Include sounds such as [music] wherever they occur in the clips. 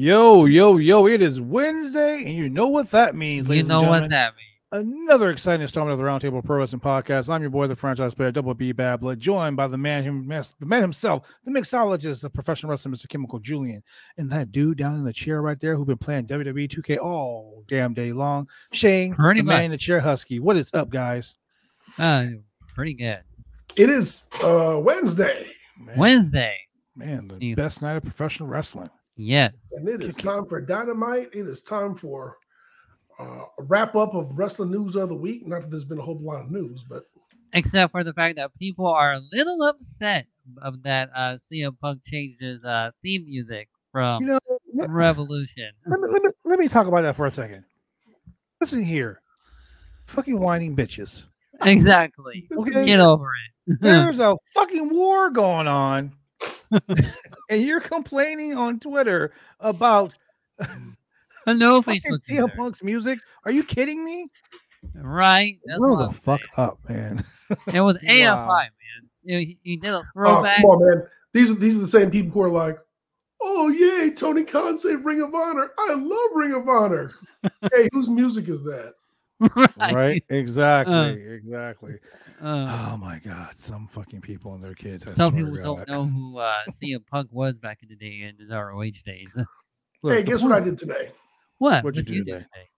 Yo, yo, yo, it is Wednesday, and you know what that means, You ladies know and what gentlemen. that means. Another exciting installment of the Roundtable Pro Wrestling Podcast. I'm your boy, the franchise player, Double B Babla, joined by the man, him, the man himself, the mixologist of professional wrestling, Mr. Chemical Julian, and that dude down in the chair right there who's been playing WWE 2K all damn day long, Shane, Pretty the man in the chair, Huskey. What is up, guys? Uh, pretty good. It is uh Wednesday, Man, Wednesday. man, the You- best night of professional wrestling. Yes. and it is time for Dynamite. It is time for uh, a wrap up of wrestling news of the week. Not that there's been a whole lot of news, but Except for the fact that people are a little upset of that uh CM Punk changed his uh theme music from You know, let, Revolution. let me, let, me, let me talk about that for a second. Listen here, fucking whining bitches. exactly. Okay. Get over it. [laughs] There's a fucking war going on, [laughs] and you're complaining on Twitter about mm. [laughs] A no fucking Facebook CM user. Punk's music. Are you kidding me? Right. That's Grow what the fuck saying. up, man. It was AFI, Wow. man. He, he did a oh, throwback. come on, man. These are these are the same people who are like, "Oh yay, Tony Khan saved Ring of Honor. I love Ring of Honor." [laughs] hey, whose music is that? [laughs] Right? Exactly. Uh. exactly. Uh, Oh my god, some fucking people and their kids. I some people don't know who uh, CM Punk was back in the day in his ROH days. [laughs] Look, hey, the guess what I did today? What? What'd you What'd do you today? do today?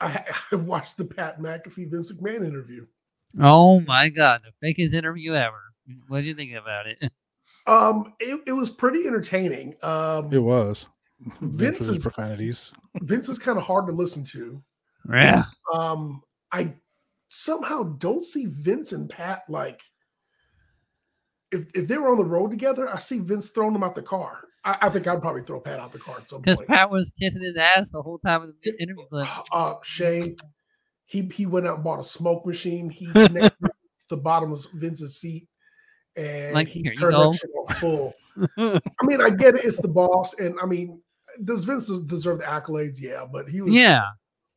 I, [laughs] I watched the Pat McAfee Vince McMahon interview. Oh my god, the fakest interview ever. What do you think about it? Um, it, it was pretty entertaining. Um, It was. Vince's Vince with his is- profanities. Vince is kind of hard to listen to. Yeah. Um, I somehow don't see Vince and Pat like if if they were on the road together, I see Vince throwing them out the car. I, I think I'd probably throw Pat out the car at some Because point. Pat was kissing his ass the whole time of the interview. Like, Uh, Shane, he he went out and bought a smoke machine. He [laughs] connected the bottom of Vince's seat, and Like, he here you turned go. that shit on full. [laughs] I mean, I get it; it's the boss, and I mean, does Vince deserve the accolades? Yeah, but he was, yeah.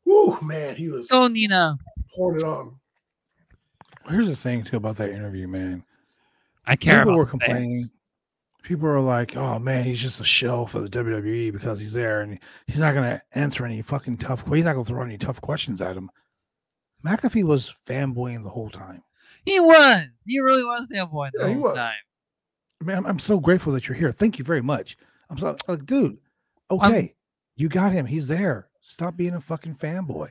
Whoo, man, he was Go, Nina. pouring it on. Here's the thing too about that interview, man. I care people about were the fans. complaining. People are like, "Oh man, he's just a shell for the WWE because he's there and he's not going to answer any fucking tough. He's not going to throw any tough questions at him." McAfee was fanboying the whole time. He was. He really was fanboy the Yeah, he whole was. time. Man, I'm, I'm so grateful that you're here. Thank you very much. I'm so like, dude. Okay, you got him. He's there. Stop being a fucking fanboy.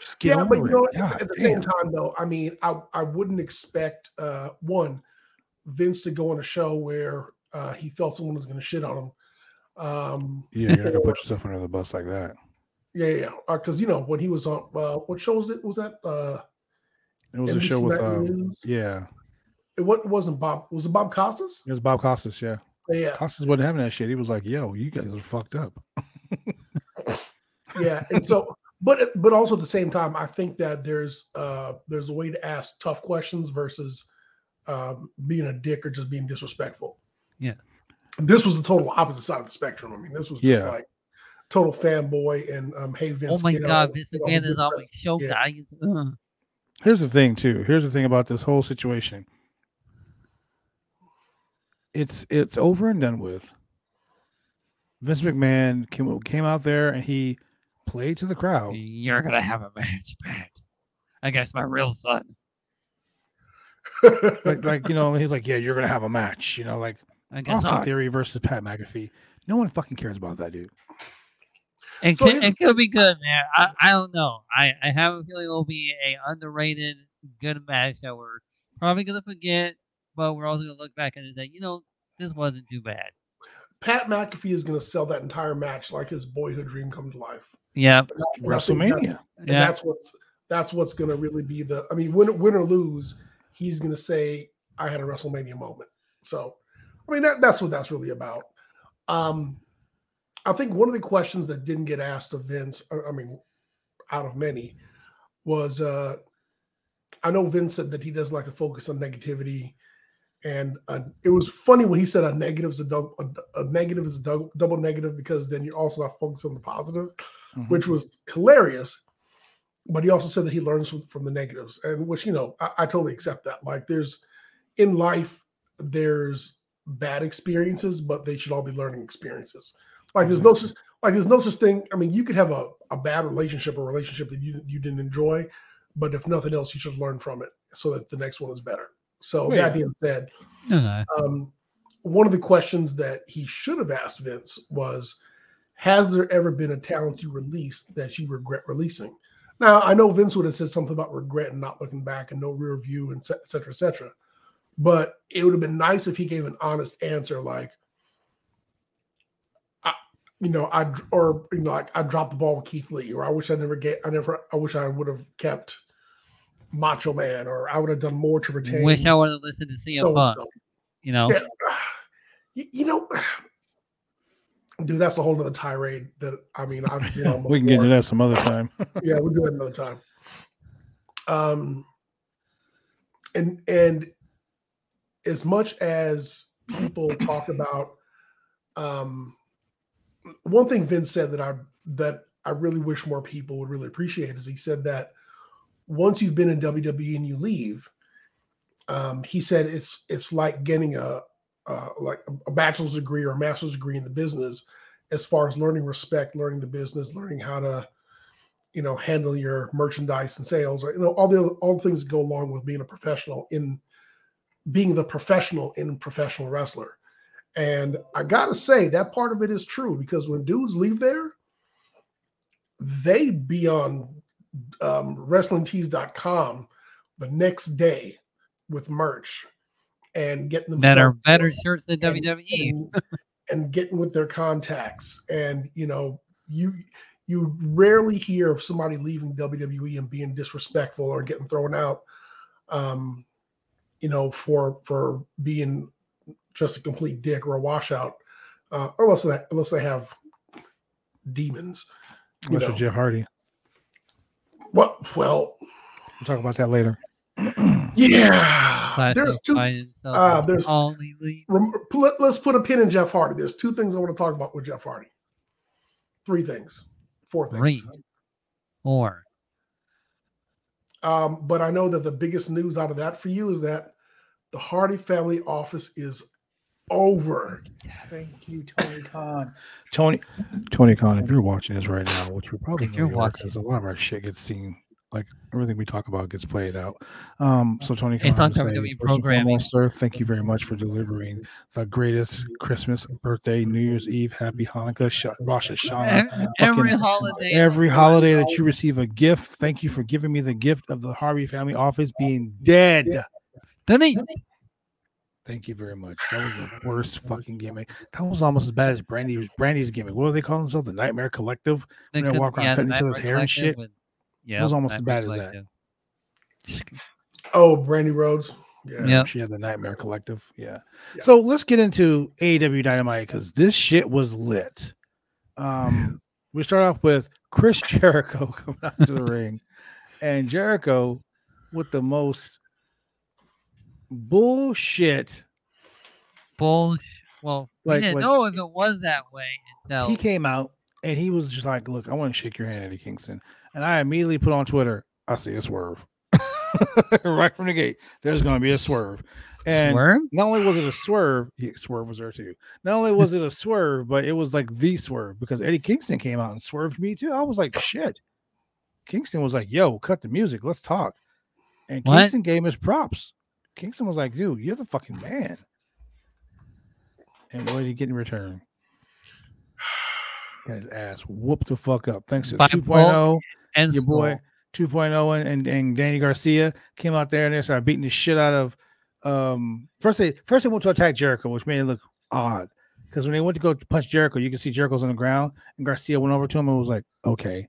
Just get yeah, but you know, God at the same time, though, I mean, I I wouldn't expect uh one Vince to go on a show where uh he felt someone was going to shit on him. Um, Yeah, you're not gonna put [laughs] yourself under the bus like that. yeah, yeah, because you know when he was on uh what show was it? Was that uh It was a show with, um, yeah, It it wasn't Bob. Was it Bob Costas? it was Bob Costas. Yeah, Yeah, Costas wasn't having that shit. He was like, "Yo, you guys are fucked up." [laughs] yeah. And so, but but also at the same time, I think that there's uh there's a way to ask tough questions versus um, being a dick or just being disrespectful. Yeah. This was the total opposite side of the spectrum. I mean, this was just Yeah. like total fanboy and um, hey Vince. oh my god, on- Vince get McMahon is on good my show, Yeah. guys. Ugh. Here's the thing, too. Here's the thing about this whole situation. It's it's over and done with. Vince McMahon came came out there and he played to the crowd. You're gonna have a match, Pat. Against my real son. [laughs] Like like you know, he's like, "Yeah, you're gonna have a match." You know, like Against Austin ours. Theory versus Pat McAfee. No one fucking cares about that dude. It, So could, it could be good, man. I, I don't know. I, I have a feeling it'll be a underrated good match that we're probably gonna forget, but we're also gonna look back and say, you know, this wasn't too bad. Pat McAfee is going to sell that entire match like his boyhood dream come to life. Yeah, And I- and I think that's- WrestleMania. and yeah. that's what's that's what's going to really be the i mean win, win or lose he's going to say i had a wrestlemania moment. So i mean that, that's what that's really about. Um i think one of the questions that didn't get asked of vince uh, i mean out of many was uh i know vince said that he doesn't like to focus on negativity and uh, it was funny when he said a negative is a, dou- a, a negative is a dou- double negative because then you're also not focused on the positive Mhm. which was hilarious. But he also said that he learns from, from the negatives, and which you know I, I totally accept that. Like there's in life, there's bad experiences, but they should all be learning experiences. Like there's no such like there's no such thing. I mean, you could have a, a bad relationship or relationship that you you didn't enjoy, but if nothing else, you should learn from it so that the next one is better. So Well, yeah. that being said, Okay. um, one of the questions that he should have asked Vince was, "Has there ever been a talent you released that you regret releasing?" Now I know Vince would have said something about regret and not looking back and no rear view and et cetera, et cetera. But it would have been nice if he gave an honest answer, like, I, you know, I or you know, like I dropped the ball with Keith Lee, or I wish I never get, I never, I wish I would have kept Macho Man, or I would have done more to retain. Wish I would have listened to CM so-and-so. Punk. You know, Yeah. [sighs] You know, dude, that's a whole other tirade that I mean, I've been [laughs] on we can get into that some other time. [laughs] Yeah, we'll do that another time. Um, and and as much as people talk about, um, one thing Vince said that I that I really wish more people would really appreciate is he said that once you've been in WWE and you leave, um, he said it's it's like getting a uh, like a bachelor's degree or a master's degree in the business, as far as learning respect, learning the business, learning how to you know handle your merchandise and sales or you know all the all the things that go along with being a professional in being the professional in professional wrestler. And i gotta say that part of it is true because when dudes leave there they be on um, wrestlingtees.com the next day with merch and getting them that are better shirts than and- WWE. and, and getting with their contacts and you know you you rarely hear of somebody leaving WWE and being disrespectful or getting thrown out um you know for for being just a complete dick or a washout uh unless they, unless they have demons you Unless you're Jeff Hardy. what well We'll talk about that later. [clears throat] yeah Classic there's two by himself uh, there's- only lead. rem- let, let's put a pin in Jeff Hardy. There's two things I want to talk about with Jeff Hardy. Three things, four things. Three. Four. Um, but I know that the biggest news out of that for you is that the Hardy family office is over. Thank you, Tony Khan. Tony, Tony Khan, if you're watching this right now, which we probably If you're you are, watching. 'cause a lot of our shit gets seen, like everything we talk about gets played out. Um, so Tony It's on gonna WWE say, programming. foremost, sir, thank you very much for delivering the greatest Christmas, birthday, New Year's Eve, Happy Hanukkah, Sh- Rosh [laughs] Hashanah, Every fucking- [laughs] holiday. every holiday that you receive a gift. Thank you for giving me the gift of the Hardy family office being dead. He, Thank you very much. That was the worst fucking gimmick. That was almost as bad as Brandy Brandy's gimmick. What do they call themselves? The Nightmare Collective. they they could- walk around yeah, cutting each other's hair and shit. with- was almost as bad as that. [laughs] Oh, Brandi Rhodes. Yeah. Yep. She had the Nightmare Collective. Yeah. Yeah. So let's get into AEW Dynamite because this shit was lit. Um, [laughs] we start off with Chris [laughs] Jericho coming out to the ring, and Jericho with the most bullshit. Bullshit. Well, Like- we didn't like- know if it was that way until He came out and he was just like, "Look, I want to shake your hand, Eddie Kingston," and I immediately put on Twitter, "I see a swerve." [laughs] right from the gate, there's going to be a swerve, and Swerve? not only was it a swerve, he, swerve was there too. Not only was it a swerve, but it was like the swerve because Eddie Kingston came out and swerved me too. I was like, shit. Kingston was like, yo, cut the music, let's talk. And What? Kingston gave his props. Kingston was like, dude, you're the fucking man. And what did he get in return? [sighs] Got his ass whooped the fuck up. Thanks to By 2.0 And your boy 2.0 and, and Danny Garcia came out there and they started beating the shit out of um first they first they went to attack Jericho, which made it look odd. Because when they went to go punch Jericho, you can see Jericho's on the ground, and Garcia went over to him and was like, okay,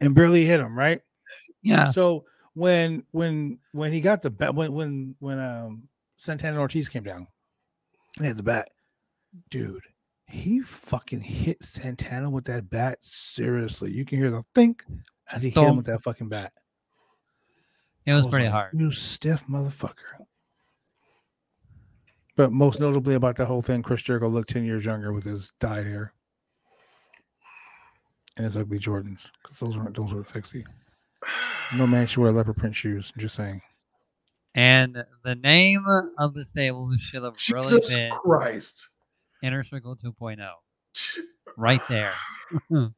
and barely hit him, right? Yeah. So when when when he got the bat when when when um Santana Ortiz came down and had the bat, dude, he fucking hit Santana with that bat seriously. You can hear the think as he hit him with that fucking bat. It was I pretty like, hard. You stiff motherfucker. But most notably about the whole thing, Chris Jericho looked 10 years younger with his dyed hair. And his ugly Jordans. Because those weren't those were sexy. No man should wear leopard print shoes. I'm just saying. And the name of the stable should have really Jesus been Christ. Inner Circle oh. 2.0. right there. [laughs]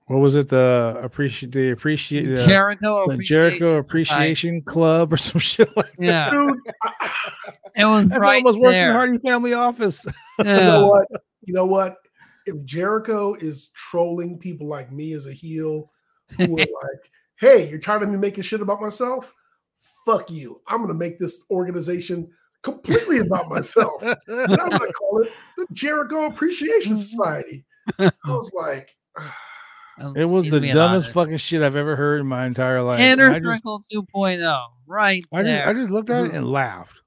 What was it? The appreciate the appreciate the, Jericho the Jericho Appreciation Society. Appreciation Club or [laughs] some shit like that. Yeah, Dude, [laughs] it was That's right almost worse than. Hardy Family Office. you know what? You know what? If Jericho is trolling people like me as a heel, who are like, "Hey, you're tired of me making shit about myself? Fuck you! I'm gonna make this organization completely about myself, and I'm gonna call it the Jericho Appreciation mm-hmm. Society." I was like, [sighs] It was the dumbest honest. fucking shit I've ever heard in my entire life. And Inner I just, 2.0, right I just, there. I just looked at it and laughed.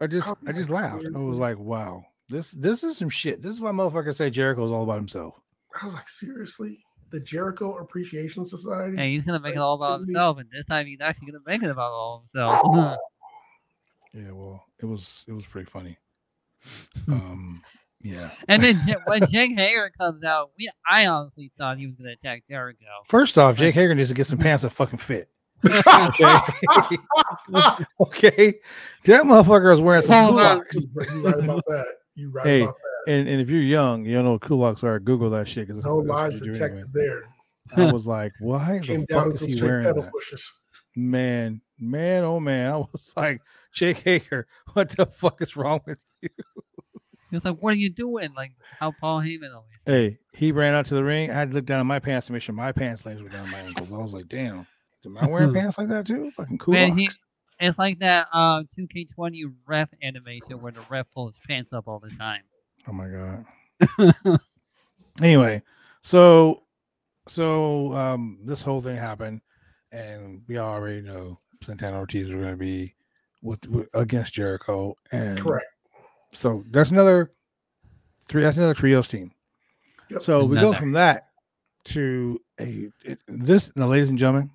I just, Oh, I just my laughed. I was like, wow, this, this is some shit. This is why motherfuckers say Jericho's all about himself. I was like, seriously, the Jericho Appreciation Society. and he's gonna make it all about himself, and this time he's actually gonna make it about all himself. [laughs] Yeah, well, it was, it was pretty funny. [laughs] Um, yeah. and then [laughs] when Jake Hager comes out, we I honestly thought he was gonna attack Jericho. First off, Jake Hager needs to get some [laughs] pants that fucking fit. [laughs] Okay. okay. That motherfucker is wearing some Hold on. culottes. you right about that. You right Hey, about that. And, and if you're young, you don't know what culottes are. Google that shit because No lies detected there. I was like, why Came the fuck is he straight wearing pedal that? pushers. Man, man, oh man. I was like, Jake Hager, what the fuck is wrong with He was like, "What are you doing?" Like how Paul Heyman always. Hey, he ran out to the ring. I had to look down at my pants to make sure my pants legs were down my ankles. I was like, damn, am I wearing [laughs] pants like that too? Fucking cool. Man, he, it's like that um 2K20 ref animation where the ref pulls his pants up all the time. Oh my god. [laughs] anyway, so so um this whole thing happened, and we already know Santana Ortiz was going to be with, with against Jericho, and Correct. So there's another three. That's another trios team. Yep. So we go from that to a it, this. Now, ladies and gentlemen,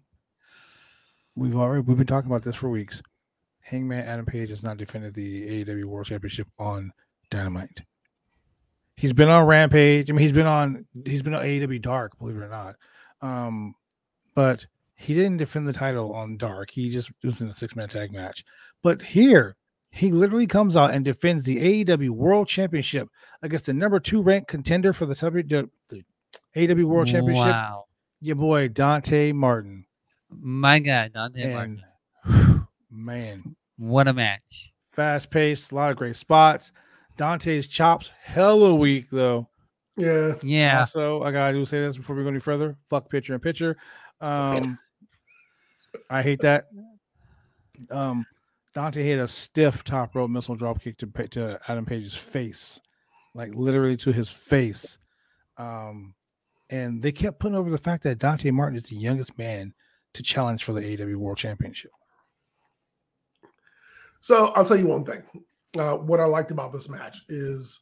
we've already we've been talking about this for weeks. Hangman Adam Page has not defended the AEW World Championship on Dynamite. He's been on Rampage. I mean, he's been on he's been on AEW Dark, believe it or not. Um, but he didn't defend the title on Dark. He just was in a six man tag match. But here, he literally comes out and defends the AEW World Championship against the number two ranked contender for the, W- the, the AEW World Championship, Wow, your boy Dante Martin. my God, Dante Martin. And man, What a match! fast paced, a lot of great spots. Dante's chops, hella weak though. Yeah. Yeah, Also, I gotta do say this before we go any further. Fuck picture and picture. Um, I hate that. Um, Dante hit a stiff top rope missile drop kick to to Adam Page's face, like literally to his face. Um, and they kept putting over the fact that Dante Martin is the youngest man to challenge for the AEW World Championship. So I'll tell you one thing. Uh, what I liked about this match is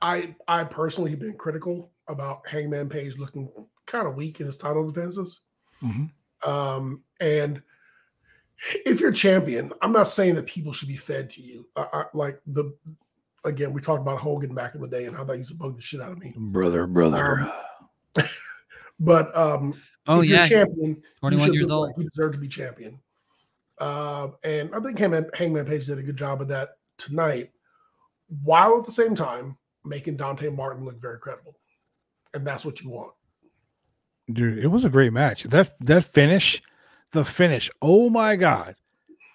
I I personally have been critical about Hangman Page looking kind of weak in his title defenses. Mhm. Um, and if you're champion, I'm not saying that people should be fed to you. I, I, like the again, we talked about Hogan back in the day and how that used to bug the shit out of me. Brother, brother. [laughs] But um, oh if yeah, you're champion, 21 should years old. like you deserve to be champion. Uh, and I think Hangman, Hangman Page did a good job of that tonight, while at the same time making Dante Martin look very credible. And that's what you want. Dude, it was a great match. That that finish, the finish. Oh my god,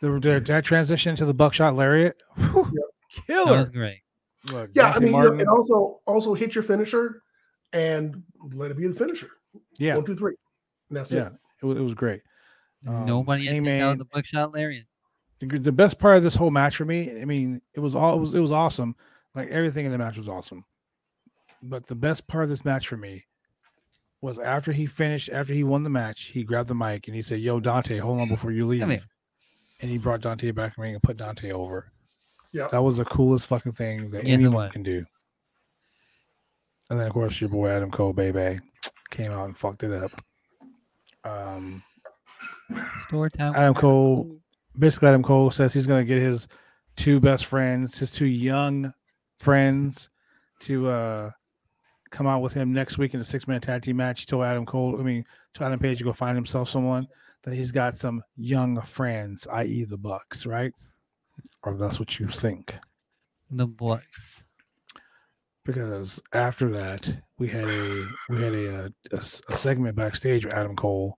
the, the that transition to the buckshot lariat, whew, That was killer. great. Look, Yeah, I mean, you know, Martin- and also also hit your finisher and let it be the finisher. yeah, One, two, three. And that's yeah, it. it was, it was great. Um, Nobody had taken out the buckshot lariat. The, the best part of this whole match for me, I mean, it was all it was, it was awesome. Like everything in the match was awesome. But the best part of this match for me was after he finished, after he won the match, he grabbed the mic and he said, "Yo, Dante, hold on before you leave." here. And he brought Dante back in the ring and put Dante over. Yeah. That was the coolest fucking thing that Yes, it anyone can do. And then of course your boy Adam Cole, baby, came out and fucked it up. Um, Store time. Adam Cole, basically Adam Cole says he's gonna get his two best friends, his two young friends, to uh come out with him next week in a six man tag team match. He told Adam Cole, I mean, to Adam Page to go find himself someone that he's got some young friends, i.e. the Bucks, right? Or that's what you think. The Bucks. because after that we had a we had a a segment backstage with Adam Cole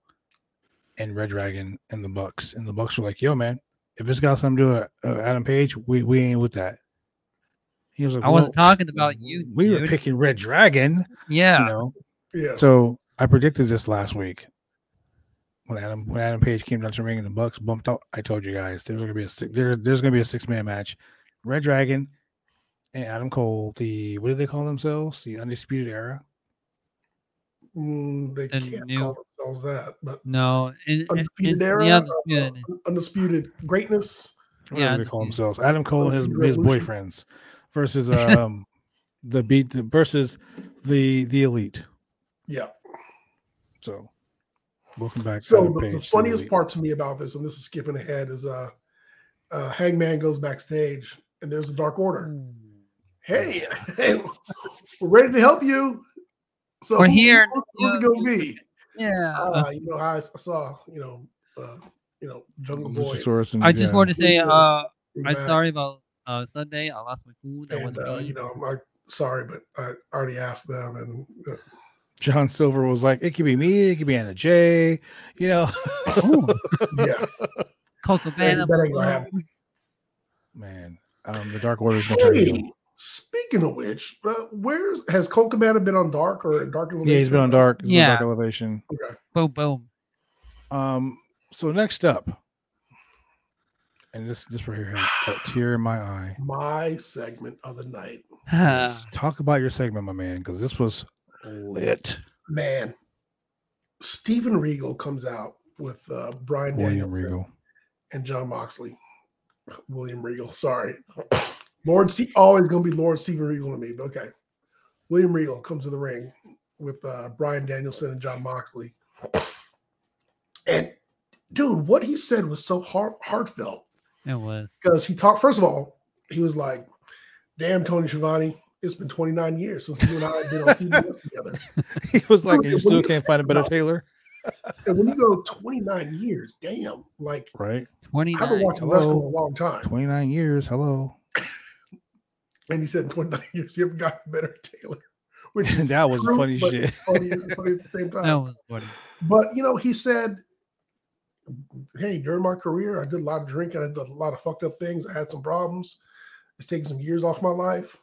and Red Dragon and the Bucks, and the Bucks were like, "Yo, man, if it's got something to do with uh, Adam Page, we we ain't with that." He was like, I wasn't "Well, talking about you. We were picking Red Dragon, Yeah. you know." Yeah. So I predicted this last week when Adam when Adam Page came down to the ring and the Bucks bumped out. I told you guys there's gonna be a six, there, there's gonna be a six man match. Red Dragon and Adam Cole. The what do they call themselves? The Undisputed Era. Mm, they The can't new- call themselves that, but No, it, it, undisputed it's era, uh, undisputed. uh, undisputed greatness. Whatever Yeah, they call themselves. Adam Cole and his his Revolution. boyfriends versus um the beat versus the the elite. Yeah. So welcome back. So the, Page the funniest Elite. part to me about this, and this is skipping ahead, is uh, uh Hangman goes backstage and there's the Dark Order. Hey, hey, we're ready to help you. So We're here. Who's it gonna be? Yeah. Uh, you know, I, I saw, you know, uh, you know, Jungle Boy. And- I just yeah. want to say, uh, I'm sorry about uh Sunday. I lost my food. That And uh, you know, I'm like, sorry, but I already asked them, and uh, John Silver was like, it could be me, it could be Anna Jay you know. yeah, Coco Hey, Bana. that ain't gonna happen. Man, um, the Dark Order's gonna turn heel. Hey, speaking of which, uh, where's has Colt Cabana been on Dark or Dark? Yeah, he's been on Dark. He's been Yeah. Dark Elevation. Okay. Boom, boom. Um, so next up, and this this right here has a tear in my eye. My segment of the night, [sighs] talk about your segment, my man, because this was lit. man. Steven Regal comes out with uh, Brian William Danielson Regal. and Jon Moxley. William Regal, sorry. [coughs] Lord, C- always going to be Lord Steven Regal to me, but okay. William Regal comes to the ring with uh, Brian Danielson and Jon Moxley. [coughs] And dude, what he said was so heart- heartfelt It was. because he talked, first of all, he was like, damn, Tony Schiavone, it's been 29 years since you and I have been on TV together. [laughs] He was like, "You still can't find a better about- tailor, [laughs] And when you go 29 years, damn, like, right? I've been 29. watching wrestling Hello. a long time. Twenty nine years. Hello." [laughs] And he said, in 29 years, you haven't got a better tailor. Which is that was true, funny shit. Funny, funny at the same time. That was funny. But you know, he said, "Hey, during my career, I did a lot of drinking. I did a lot of fucked up things. I had some problems. It's taken some years off my life,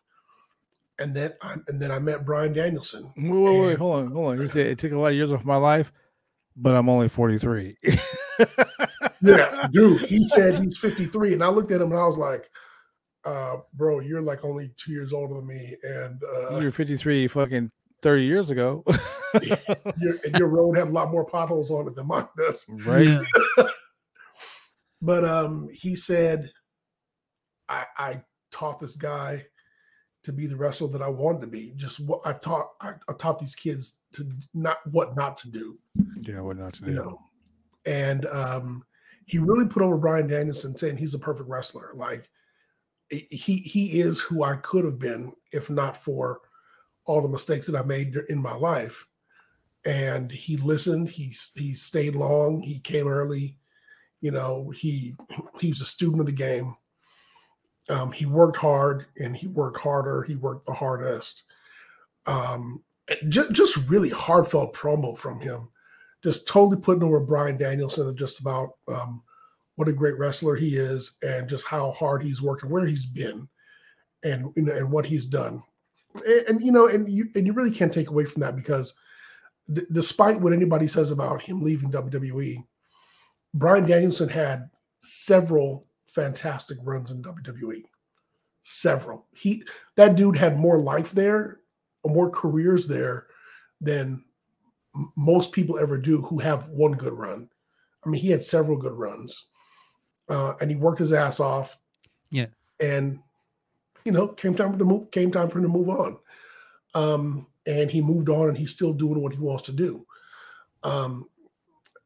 and then I and then I met Brian Danielson. Wait, wait, wait, hold on, hold on. You said it took a lot of years off my life, but I'm only 43. [laughs] Yeah, dude. He said he's 53, and I looked at him and I was like, uh, "Bro, you're like only two years older than me, and uh, you were 53 fucking 30 years ago. [laughs] your, and your road had a lot more potholes on it than mine does." right? [laughs] But um, he said, I, I taught this guy to be the wrestler that I wanted to be. Just what I taught, I, I taught these kids to not what not to do, Yeah, what not to do. you know. And um, he really put over Brian Danielson, saying he's a perfect wrestler. Like he he is who I could have been if not for all the mistakes that I made in my life. And he listened. He he stayed long. He came early. You know, he he was a student of the game. Um, he worked hard, and he worked harder. He worked the hardest. Um, just, just really heartfelt promo from him. Just totally putting over Brian Danielson and just about um, what a great wrestler he is, and just how hard he's worked and where he's been, and and what he's done. And, and, you know, and you and you really can't take away from that because d- despite what anybody says about him leaving WWE, Brian Danielson had several fantastic runs in WWE. Several. He that dude had more life there, more careers there than m- most people ever do who have one good run. I mean, he had several good runs, uh, and he worked his ass off. Yeah. and you know, came time for to move. Came time for him to move on, um, and he moved on, and he's still doing what he wants to do. Um,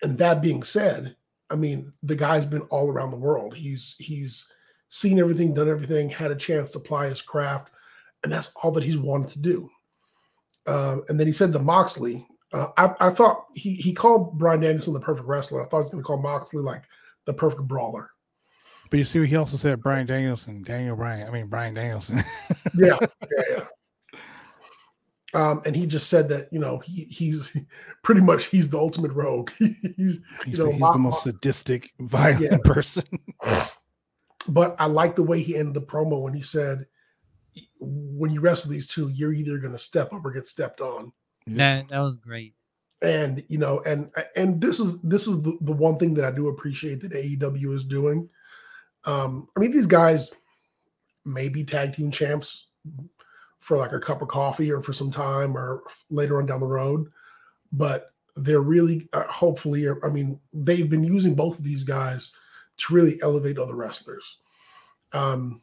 and that being said, I mean, the guy's been all around the world. He's he's seen everything, done everything, had a chance to apply his craft, and that's all that he's wanted to do. Um, and then he said to Moxley, uh, I, I thought he he called Brian Danielson the perfect wrestler. I thought he was going to call Moxley like the perfect brawler. But you see, he also said Brian Danielson, Daniel Bryan. I mean, Brian Danielson. [laughs] Yeah, [laughs] yeah, yeah. Um, and he just said that you know he he's [laughs] pretty much he's the ultimate rogue. he's He's, know, the, he's Mox- the most sadistic, violent Yeah. person. but I like the way he ended the promo when he said, "When you wrestle these two, you're either going to step up or get stepped on." That that was great. And you know, and and this is this is the, the one thing that I do appreciate that AEW is doing. Um, I mean, these guys may be tag team champs for like a cup of coffee or for some time or later on down the road, but they're really uh, hopefully. I mean, they've been using both of these guys to really elevate other wrestlers. Um,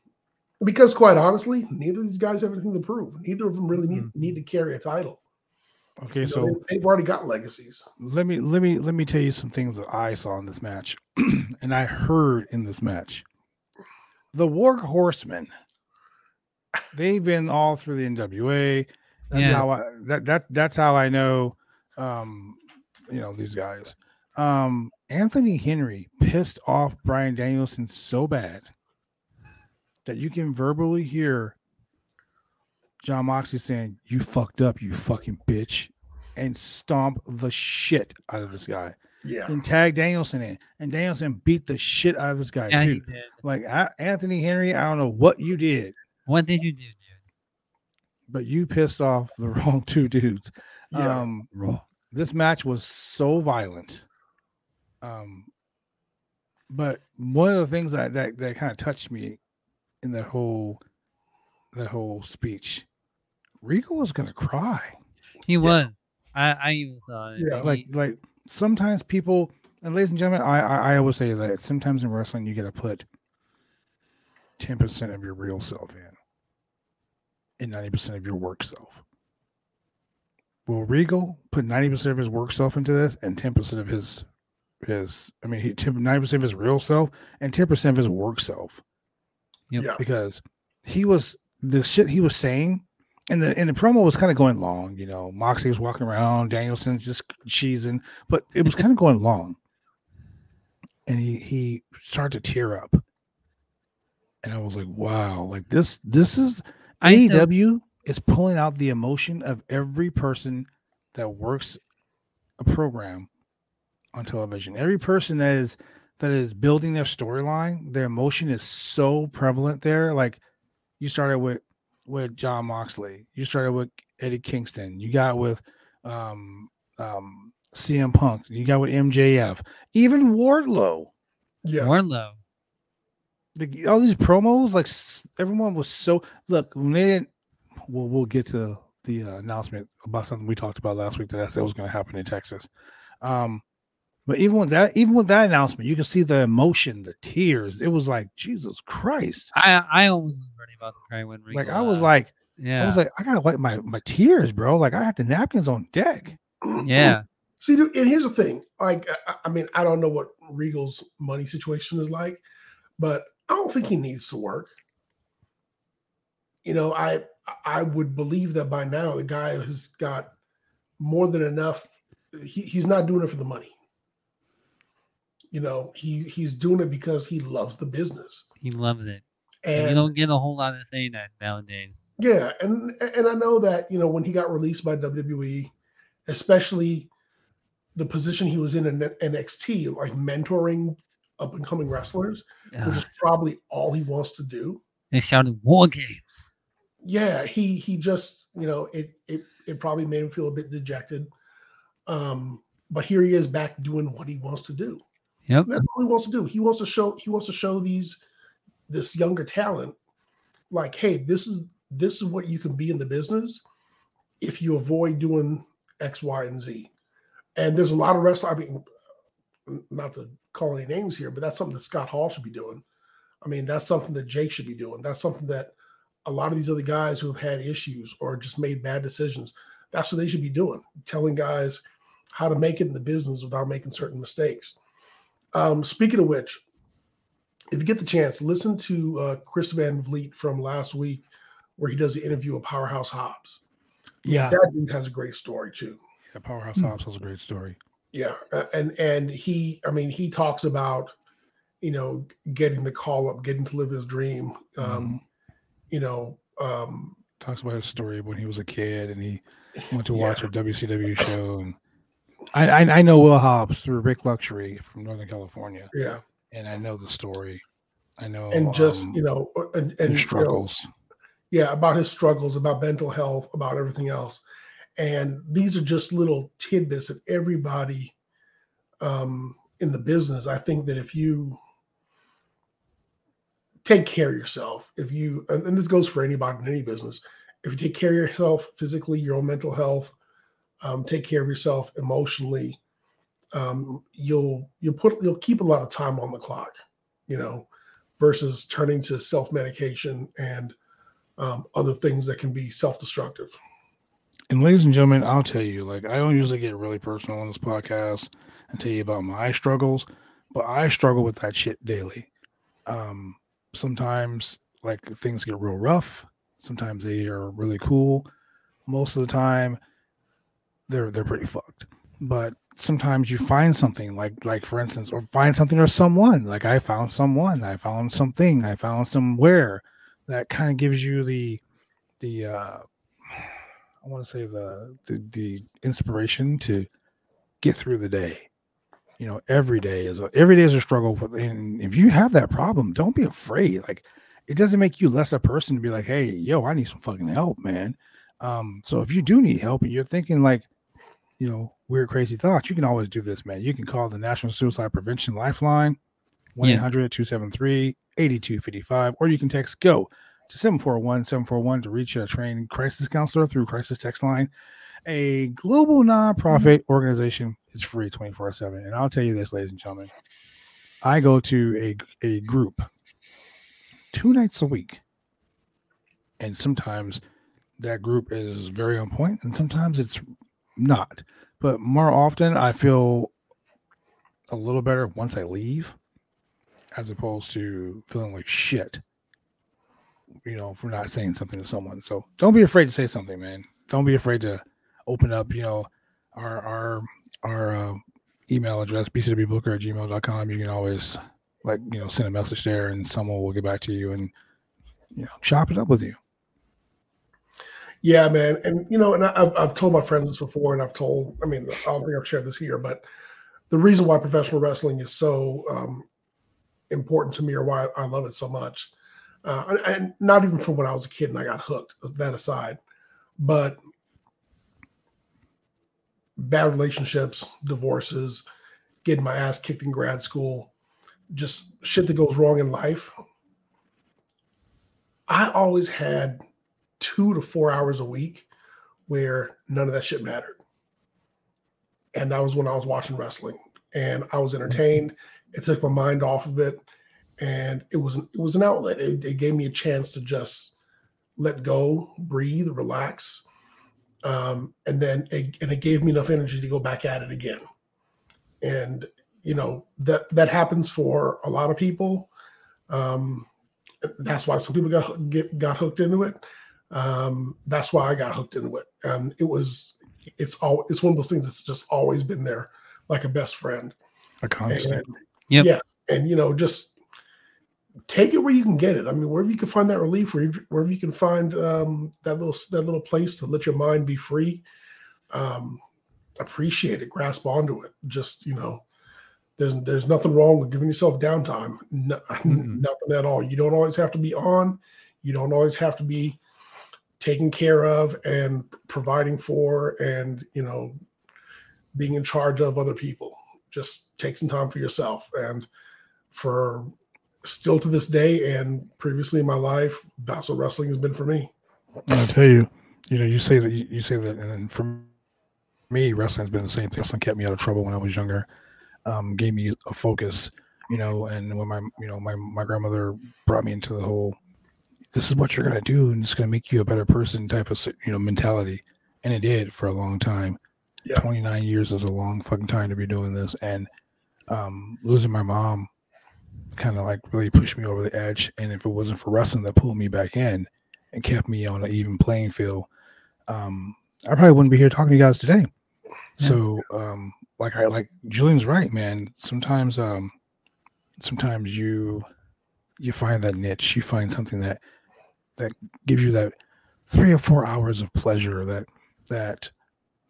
because quite honestly, neither of these guys have anything to prove. Neither of them really need, Mhm. need to carry a title. Okay, You so they- they've already got legacies. let me let me let me tell you some things that I saw in this match [clears throat] and I heard in this match. The Workhorsemen, they've been all through the NWA. That's Yeah. how I that that that's how I know um you know these guys. Um Anthony Henry pissed off Brian Danielson so bad that you can verbally hear Jon Moxley saying, You fucked up, you fucking bitch, and stomp the shit out of this guy. Yeah. And tag Danielson in. And Danielson beat the shit out of this guy Yeah, he too. did. Like I, Anthony Henry, I don't know what you did, What did you do, dude? but you pissed off the [laughs] wrong two dudes. Yeah. Um this match was so violent. Um but one of the things that that, that kind of touched me in that whole that whole speech, Rico was gonna cry. He was. I I even saw it. Yeah. Like like sometimes people and ladies and gentlemen I, I i always say that sometimes in wrestling you gotta put 10% of your real self in and 90% of your work self will regal put 90% of his work self into this and 10% of his his i mean he 10 90% of his real self and 10% of his work self Yep. Yeah. because he was the shit he was saying and the and the promo was kind of going long, you know. Moxley was walking around, Danielson's just cheesing, but it was kind of going long. And he he started to tear up. And I was like, wow, like this this is I AEW is pulling out the emotion of every person that works a program on television. Every person that is that is building their storyline, their emotion is so prevalent there. Like you started with with Jon Moxley, you started with Eddie Kingston, you got with um um CM Punk, you got with MJF, even Wardlow. Yeah. Warlow. The, all these promos, like everyone was so look when they didn't. We'll we'll get to the uh, announcement about something we talked about last week that I said was going to happen in Texas. Um, but even with that, even with that announcement, you can see the emotion, the tears. It was like Jesus Christ. I I almost was ready about to cry when Rico uh, Like I was like, yeah, I was like, I gotta wipe my my tears, bro. Like I had the napkins on deck. yeah. See, dude, and here's the thing. Like, I, I mean, I don't know what Regal's money situation is like, but I don't think he needs to work. You know, I I would believe that by now the guy has got more than enough. He, he's not doing it for the money. You know, he he's doing it because he loves the business. He loves it. And you don't get a whole lot of saying that nowadays. Yeah, and and I know that you know when he got released by WWE, especially the position he was in in NXT, like mentoring up and coming wrestlers, which Uh, is probably all he wants to do. they shouted war games. Yeah, he he just you know it it it probably made him feel a bit dejected. Um, but here he is back doing what he wants to do. Yep. That's all he wants to do. He wants to show he wants to show these this younger talent like, hey, this is this is what you can be in the business if you avoid doing X, Y, and Z. And there's a lot of wrestlers. I mean, not to call any names here, but that's something that Scott Hall should be doing. I mean, that's something that Jake should be doing. That's something that a lot of these other guys who have had issues or just made bad decisions, that's what they should be doing, telling guys how to make it in the business without making certain mistakes. Um, speaking of which, if you get the chance, listen to uh, Chris Van Vliet from last week, where he does the interview of Powerhouse Hobbs. Yeah, That dude has a great story too. yeah Powerhouse Hobbs has a great story. Yeah, uh, and and he, I mean, he talks about, you know, getting the call up, getting to live his dream. Um, Mhm. You know, um, talks about his story when he was a kid and he went to watch a WCW show. And I, I, I know Will Hobbs through Rick Luxury from Northern California, Yeah. And I know the story. I know And just, um, you know, uh, and, and his you know, struggles. yeah, about his struggles, about mental health, about everything else. And these are just little tidbits that everybody um, in the business, I think that if you take care of yourself, if you, and, and this goes for anybody in any business, if you take care of yourself physically, your own mental health, um, take care of yourself emotionally, um, you'll you'll put you'll keep a lot of time on the clock, you know, versus turning to self medication and um, other things that can be self destructive. And ladies and gentlemen, I'll tell you, like I don't usually get really personal on this podcast and tell you about my struggles, but I struggle with that shit daily. Um, sometimes like things get real rough. Sometimes they are really cool. Most of the time, they're they're pretty fucked. But sometimes you find something like like for instance, or find something or someone. Like I found someone, I found something, I found somewhere that kind of gives you the the uh I want to say the, the the inspiration to get through the day. You know, every day is a, every day is a struggle. For, and if you have that problem, don't be afraid. Like, it doesn't make you less a person to be like, "Hey, yo, I need some fucking help, man." Um, so if you do need help and you're thinking like, you know, weird, crazy thoughts, you can always do this, man. You can call the National Suicide Prevention Lifeline, 1 800 273 8255, or you can text GO to 741 741 to reach a trained crisis counselor through Crisis Text Line, a global nonprofit mm-hmm. organization. It's free 24 7. And I'll tell you this, ladies and gentlemen, I go to a, a group two nights a week. And sometimes that group is very on point, and sometimes it's not. But more often, I feel a little better once I leave, as opposed to feeling like shit you know, for not saying something to someone. So don't be afraid to say something, man. Don't be afraid to open up, you know, our our our uh, email address, bcwbooker at gmail.com. You can always like, you know, send a message there and someone will get back to you and you know, chop it up with you. Yeah, man. And, you know, and I've, I've told my friends this before, and I've told, I mean, I don't think I've shared this here, but the reason why professional wrestling is so um, important to me or why I love it so much uh, and, and not even from when I was a kid and I got hooked. That aside, but bad relationships, divorces, getting my ass kicked in grad school, just shit that goes wrong in life. I always had two to four hours a week where none of that shit mattered. And that was when I was watching wrestling and I was entertained. It took my mind off of it and it was it was an outlet. It, it, gave me a chance to just let go, breathe, relax, um, and then it, and it gave me enough energy to go back at it again. And you know that that happens for a lot of people. Um, that's why some people got get got hooked into it. Um, that's why I got hooked into it, and it was it's all it's one of those things that's just always been there, like a best friend, a constant. And, yep. Yeah, and you know just take it where you can get it. I mean, wherever you can find that relief, wherever, wherever you can find um, that little that little place to let your mind be free, um, appreciate it, grasp onto it. Just you know, there's there's nothing wrong with giving yourself downtime. No, mm-hmm. Nothing at all. You don't always have to be on. You don't always have to be taken care of and providing for, and you know, being in charge of other people. Just take some time for yourself and for still to this day and previously in my life, that's what wrestling has been for me. I tell you, you know, you say that you say that, and for me, wrestling's been the same thing. Wrestling kept me out of trouble when I was younger, um, gave me a focus, you know. And when my, you know, my my grandmother brought me into the whole, this is what you're gonna do, and it's gonna make you a better person type of you know mentality, and it did for a long time. Yeah. 29 years is a long fucking time to be doing this, and um, losing my mom kind of like really pushed me over the edge. And if it wasn't for wrestling that pulled me back in and kept me on an even playing field, um, I probably wouldn't be here talking to you guys today. Yeah. So, um, like I like Julian's right, man. Sometimes, um, sometimes you you find that niche, you find something that that gives you that three or four hours of pleasure that that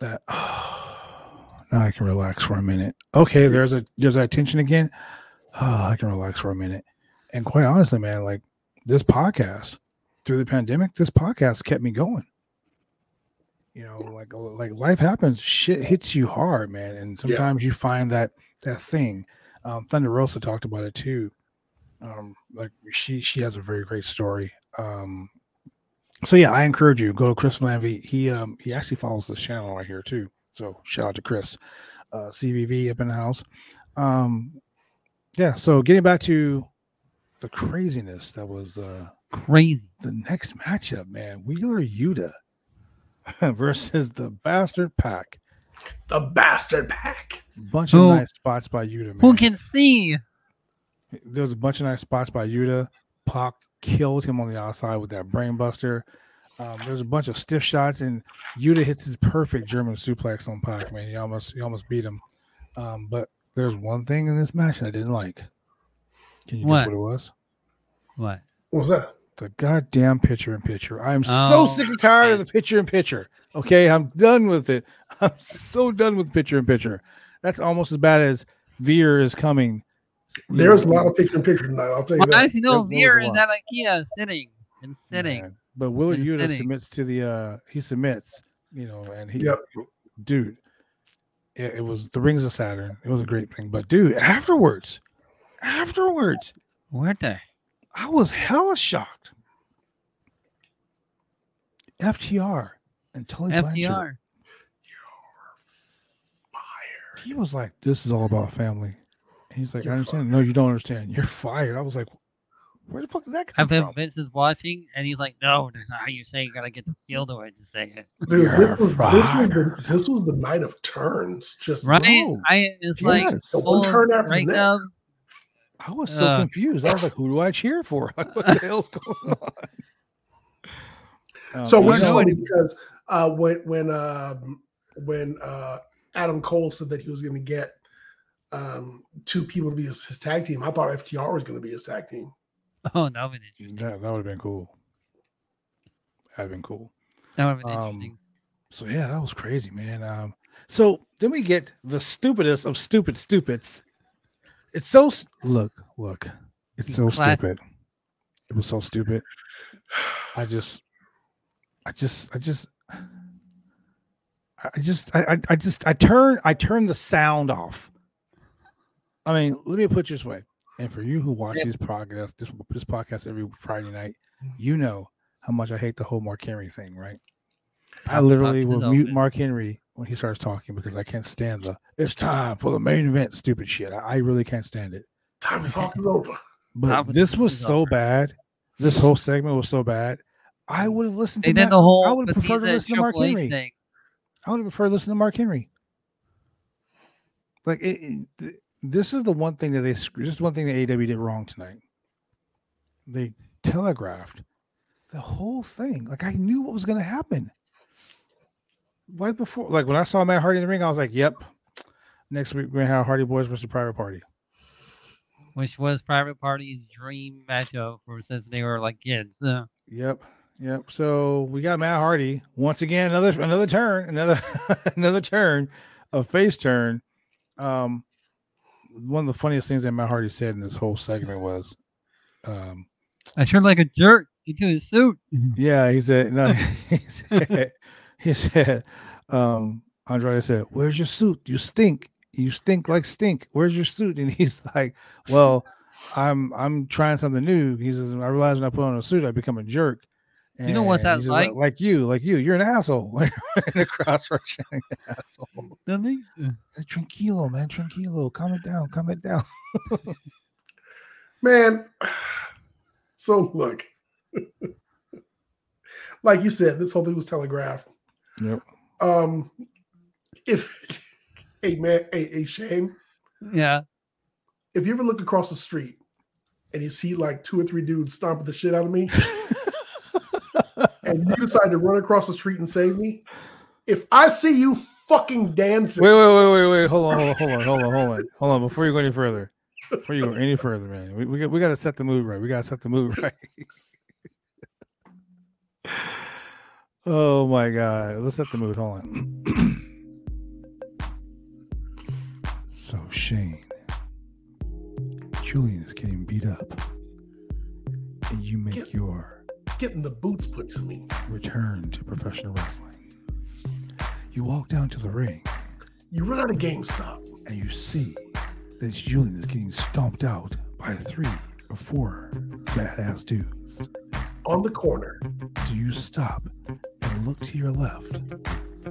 that [sighs] now I can relax for a minute. Okay, there's a there's that tension again. Oh, [sighs] I can relax for a minute. And quite honestly, man, like this podcast through the pandemic, this podcast kept me going. You know, like like life happens, shit hits you hard, man, and sometimes you find that that thing. Um, Thunder Rosa talked about it too. Um, like she she has a very great story. Um, so yeah, I encourage you go to Chris Lanvey. He um he actually follows this channel right here too. So shout out to Chris, uh, CVV up in the house. Um, yeah. So getting back to the craziness that was uh Crazy. the next matchup, man. Wheeler Yuta [laughs] versus the Bastard Pac. The bastard Pac. Bunch Who- of nice spots by Yuta, man. Who can see? there was a bunch of nice spots by Yuta. Pac killed him on the outside with that brainbuster. Um, there's a bunch of stiff shots, and Yuta hits his perfect German suplex on Pac. Man, he almost he almost beat him. Um, but there's one thing in this match that I didn't like. Can you What? guess what it was? What? What was that? The goddamn picture in picture. I'm Oh, so sick and tired of the picture in picture. Okay, I'm done with it. [laughs] I'm so done with picture in picture. That's almost as bad as Veer is coming. You There's a lot of picture in picture tonight. I'll tell you Well, that. if you know, There- there Veer is at IKEA sitting and sitting. Man, But Willard And Yuta sitting. submits to the uh he submits, you know, and he Yep. dude, it, it was the rings of Saturn. It was a great thing. But dude, afterwards, afterwards, weren't they? I was hella shocked. FTR and Tully Blanchard. FDR? He was like, This is all about family. And he's like, You're I understand. No, you don't understand. You're fired. I was like, Where the fuck did that I come bet from? Vince is watching and he's like, no, that's not how you say it. You gotta get the feel to it to say it. Dude, You're this was, this, was the, this was the night of turns. Just Right? No. I it's like Yes. The one turn after the next. I was so Uh. confused. I was like, Who do I cheer for? [laughs] What the hell's going on? Um, So but which is funny because uh, when when um, when uh, Adam Cole said that he was going to get um, two people to be his, his tag team, I thought FTR was going to be his tag team. [laughs] Oh, that would been interesting. That, that would have been cool. That'd been cool. That would have been Um, interesting. So yeah, that was crazy, man. Um, so then we get the stupidest of stupid stupids. It's so s- look, look, it's so Classic. stupid. It was so stupid. I just, I just, I just, I just, I, I, I just, I turn, I turn the sound off. I mean, let me put it this way. And for you who watch Yeah. these podcasts, this this podcast every Friday night, mm-hmm. you know how much I hate the whole Mark Henry thing, right? I literally will mute open. Mark Henry when he starts talking because I can't stand the it's time for the main event stupid shit. I, I really can't stand it. Time is over. But Top this was so over. bad. This whole segment was so bad. I mm-hmm. would have listened to Matt- the whole I would have preferred to listen to Mark H Henry. thing. I would have preferred to listen to Mark Henry. Like it, it- this is the one thing that they screw- this is one thing that AW did wrong tonight. They telegraphed the whole thing. Like I knew what was going to happen. Right before, like when I saw Matt Hardy in the ring, I was like, "Yep, next week we're gonna have Hardy Boys versus Private Party." which was Private Party's dream matchup for since they were like kids. Yep, yep. So we got Matt Hardy once again. Another another turn, another [laughs] another turn, a face turn. Um, one of the funniest things that Matt Hardy said in this whole segment was, um, I turned like a jerk into his suit. yeah, he said, no, [laughs] [laughs] he said, he said, um, Andrade said, "Where's your suit? You stink. You stink like stink. Where's your suit?" And he's [laughs] like, "Well, I'm I'm trying something new." He says, "I realize when I put on a suit, I become a jerk." You know what And he that's says, like? Like you, like you. You're an asshole. [laughs] and the crowd starts chanting, "Asshole." Didn't he? Tranquilo, man, tranquilo. Calm it down. Calm it down. [laughs] Man, [sighs] so look, [laughs] like you said, this whole thing was telegraphed. Yep. Um, if hey man, a, hey Shane, Yeah. if you ever look across the street and you see like two or three dudes stomping the shit out of me, and you decide to run across the street and save me, if I see you fucking dancing, Wait, wait, wait, wait, wait. Hold on, hold on, hold on, hold on, hold on, hold on. Before you go any further, before you go any further, man, we we got, we got to set the mood right. We got to set the mood [laughs] right. Oh my god. Let's set the mood. Hold on. [clears throat] so Shane. Julian is getting beat up. And you make Get- your Getting the boots put to me. return to professional wrestling. You walk down to the ring You run out of GameStop. and you see that Julian is getting stomped out by three or four badass dudes. on the corner. Do you stop and look to your left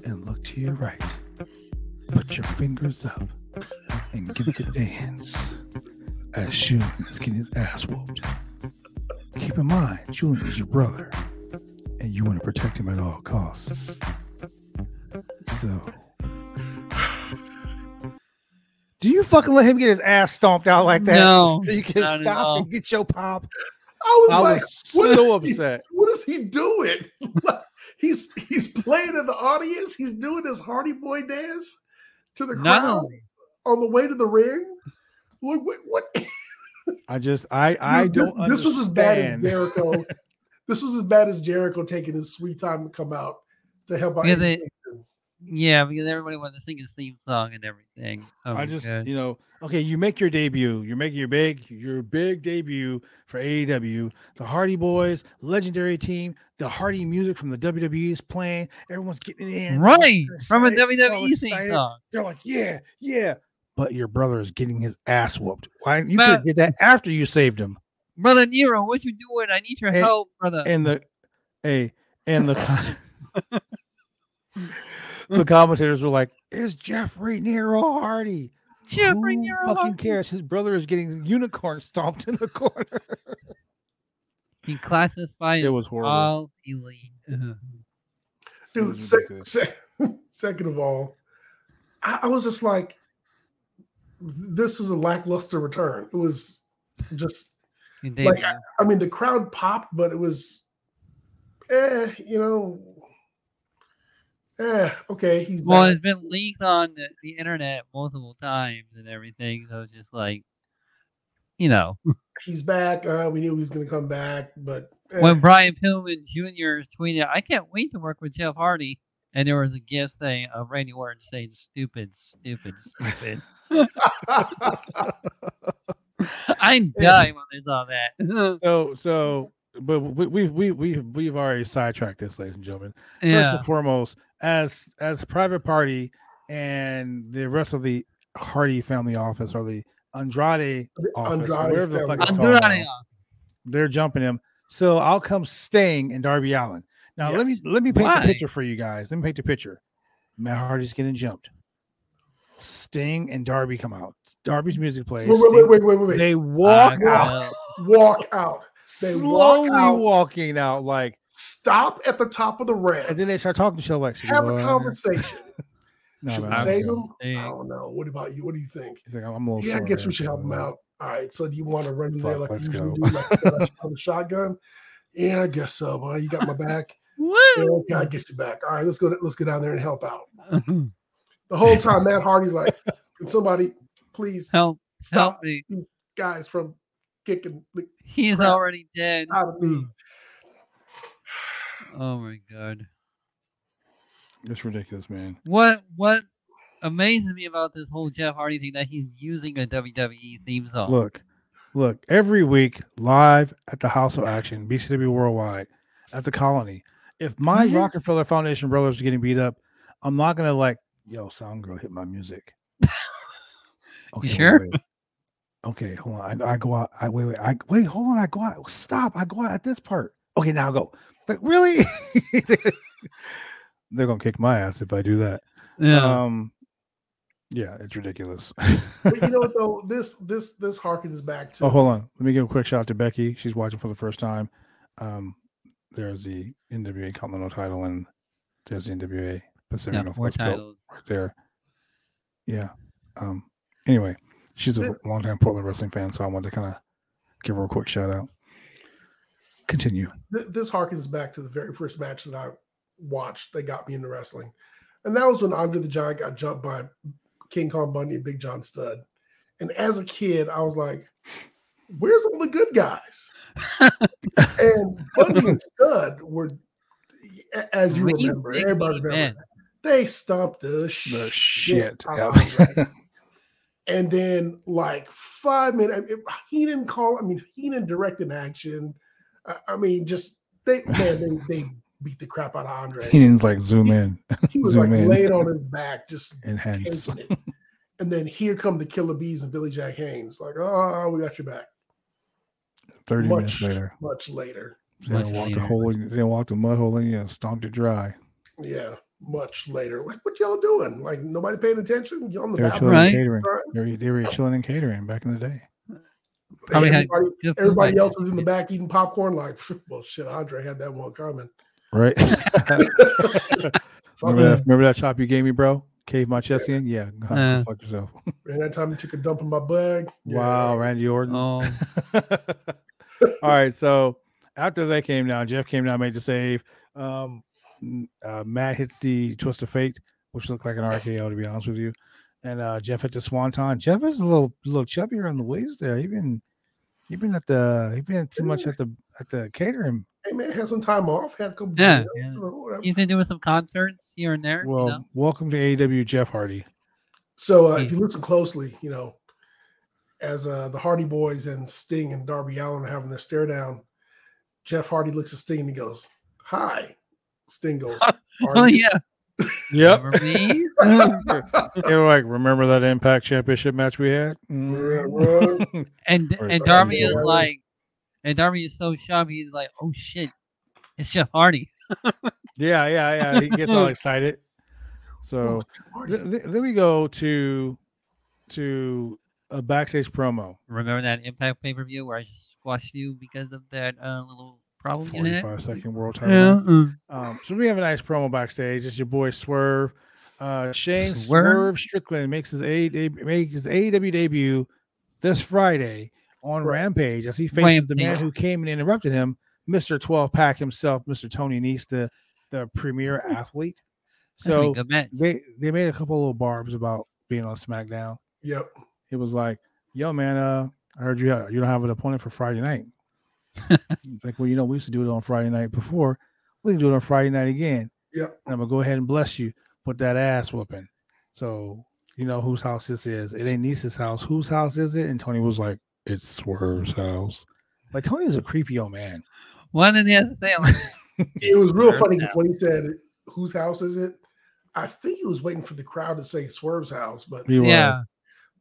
and look to your right? Put your fingers up and give the dance as Julian is getting his ass whooped. Keep in mind, Julian is your brother and you want to protect him at all costs. So, [sighs] do you fucking let him get his ass stomped out like that? No, [laughs] so you can stop and get your pop. I was I like, was so he- upset. [laughs] what is he doing? [laughs] he's he's playing in the audience. He's doing his Hardy Boy dance to the crowd only on the way to the ring. What? what, what? I just I I Dude, don't This, this was as bad as. Jericho. [laughs] this was as bad as Jericho taking his sweet time to come out to help out. Yeah, they- yeah, because everybody wanted to sing his theme song and everything. Oh I just God. you know okay you make your debut you're making your big your big debut for AEW the Hardy Boys legendary team the Hardy music from the WWE is playing everyone's getting in right from a WWE theme song. they're like yeah yeah but your brother is getting his ass whooped why you could Matt- have did that after you saved him Brother Nero, what you doing? I need your And- help, brother. and the hey and the [laughs] the commentators were like is Jeffrey Nero Hardy Jeffrey Who Nero. fucking Hardy. cares? His brother is getting unicorn stomped in the corner. [laughs] He classified it was horrible. all elite. Uh-huh. Dude. was Sec- sec- [laughs] second of all, I, I was just like, this is a lackluster return. It was just, And Like, debut. I mean, the crowd popped, but it was, eh, you know, eh, okay. He's well, back. it's been leaked on the, the internet multiple times and everything. So it's just like, you know, he's back. Uh, we knew he was going to come back, but eh, when Brian Pillman Jr. tweeted, "I can't wait to work with Jeff Hardy," and there was a gift saying of Randy Orton saying "stupid, stupid, stupid." [laughs] I'm dying when I saw that. [laughs] So, so, but we, we, we, we, we've already sidetracked this, ladies and gentlemen. First and foremost, as as private party and the rest of the Hardy family office or the Andrade office, Andrade whatever the fuck family it's office. called Andrade. now, they're jumping him. So I'll come Sting in Darby Allin. Now let me let me paint Why? the picture for you guys. Let me paint the picture. Matt Hardy's getting jumped. Sting and Darby come out. Darby's music plays. wait, wait, wait, wait, wait, wait. They walk I out. Walk out. They walk slowly out. walking out, like, Stop at the top of the red. and then they start talking to each other like, Have "Uh, a conversation. [laughs] No, Should no, we save no." him? I don't know. What about you? What do you think? He's like, I'm a little. Yeah, I guess we should help so, him out. All right. So do you want to run in there Fuck, like let's you usually do, like you on the shotgun? Yeah, I guess so. Well, you got my back. [laughs] Woo! Yeah, okay, I get you back. All right, let's go. Let's go down there and help out. [laughs] The whole [laughs] time, Matt Hardy's like, "Can somebody please help, stop help me! guys from kicking the He's already dead. out of me?" [sighs] Oh my god! It's ridiculous, man. What what amazes me about this whole Jeff Hardy thing that he's using a WWE theme song. Look, look, every week live at the House of Action, BCW Worldwide, at the Colony. If my Mhm. Rockefeller Foundation brothers are getting beat up, I'm not gonna like, yo, sound girl, hit my music. wait, sure? wait. Okay, hold on. I, I go out. I wait, wait. I wait. Hold on. I go out. Stop. I go out at this part. Okay, now I go. Like really? [laughs] They're gonna kick my ass if I do that. yeah. Um, yeah, it's ridiculous. But you know what [laughs] though? This this this harkens back to Oh, hold on. Let me give a quick shout out to Becky. She's watching for the first time. Um, there's the NWA Continental title and there's the NWA Pacific yeah, four Northwest belt titles. right there. Yeah. Um. Anyway, she's a Th- longtime Portland wrestling fan, so I wanted to kind of give her a quick shout out. Continue. this harkens back to the very first match that I watched that got me into wrestling. And that was when Andre the Giant got jumped by King Kong Bundy and Big John Studd. And as a kid, I was like, where's all the good guys? [laughs] and Bundy and Studd were as you We remember, everybody meaty remember, men. They stomped the, The shit. shit. out out of of [laughs] And then, like five minutes, he didn't call. I mean, he didn't direct an action. I, I mean, just they man, they, they beat the crap out of Andre. he didn't like zoom in He was zoom like in. laying on his back, just [laughs] and hence. And then here come the Killer Bees and Billy Jack Haynes. Like, oh, oh we got your back. 30 minutes later. much later. They Much didn't walk the hole. in- They didn't walk the mud hole in you and stomped it dry. Yeah, much later. Like, what y'all doing? Like, nobody paying attention? You on the They were back? Right. catering. Right. They were, they were chilling in catering back in the day. Probably Everybody, good everybody back else then. was in the back eating popcorn. Like, [laughs] well, shit, Andre had that one coming. Right? [laughs] [laughs] Remember, that, remember that chop you gave me, bro? Cave my chest in? Yeah. Go Uh. fuck yourself. And that time you took a dump in my bag. Yeah, wow, Randy Orton. Oh, All right. So after they came down, Jeff came down, made the save. Um, n- uh, Matt hits the twist of fate, which looked like an RKO to be honest with you. And uh, Jeff hit the swanton. Jeff is a little little chubbier on the waist there. He been he been at the he been too much at the at the catering. Hey man, had some time off. Had a couple. Yeah, yeah. he's been doing some concerts here and there. Well, you know? welcome to AEW, Jeff Hardy. So uh, if you listen closely, you know, as uh, the Hardy Boys and Sting and Darby Allin are having their stare down, Jeff Hardy looks at Sting and he goes, "Hi." Sting goes, [laughs] Oh "Hardy." yeah, Yep. Remember me? [laughs] they were like, remember that Impact Championship match we had? Yeah, Mhm. [laughs] and Or and Darby Darby is Allin. like, and Darby is so sharp. He's like, oh shit, it's Jeff Hardy. yeah, yeah, yeah. He gets all excited. So Oh, th- th- then we go to to a backstage promo. Remember that Impact pay per view where I squashed you because of that uh, little problem you had? 45 second world title. Yeah. uh, Um, so we have a nice promo backstage. It's your boy Swerve. Uh, Shane Swerve? Swerve Strickland makes his A makes his AEW debut this Friday on Right. Rampage as he faces the man who came and interrupted him, Mr. 12 Pack himself, Mr. Tony Nese, the, the premier athlete. So they they made a couple little barbs about being on SmackDown. Yep. It was like, "Yo, man, uh, I heard you you don't have an opponent for Friday night." It's like, well, you know, we used to do it on Friday night before. We can do it on Friday night again. Yep. And I'm gonna go ahead and bless you with that ass whooping. So you know whose house this is. It ain't Nese's house. Whose house is it? And Tony was like, "It's Swerve's house." Like Tony's a creepy old man. What did he have to say? I'm like, [laughs] It was real funny house. when he said, "Whose house is it?" I think he was waiting for the crowd to say Swerve's house, but He was. yeah,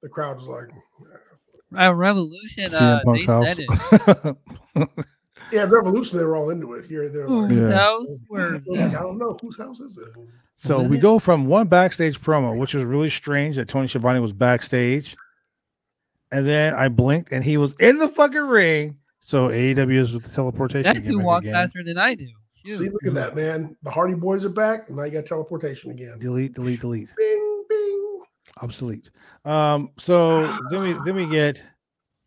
the crowd was like, at Revolution, CM uh, they Punk's house. said it. [laughs] "Yeah, Revolution." They were all into it. Here, they're like, Whose Yeah. Where? they're [laughs] like, "I don't know whose house is it." So we go from one backstage promo, which was really strange that Tony Schiavone was backstage, and then I blinked and he was in the fucking ring. So AEW is with the teleportation. That dude gimmick walk again. faster than I do. Shoot. See, look at that, man. The Hardy Boys are back. Now you got teleportation again. Delete, delete, delete. Bing, bing. Obsolete. Um. So then we then we get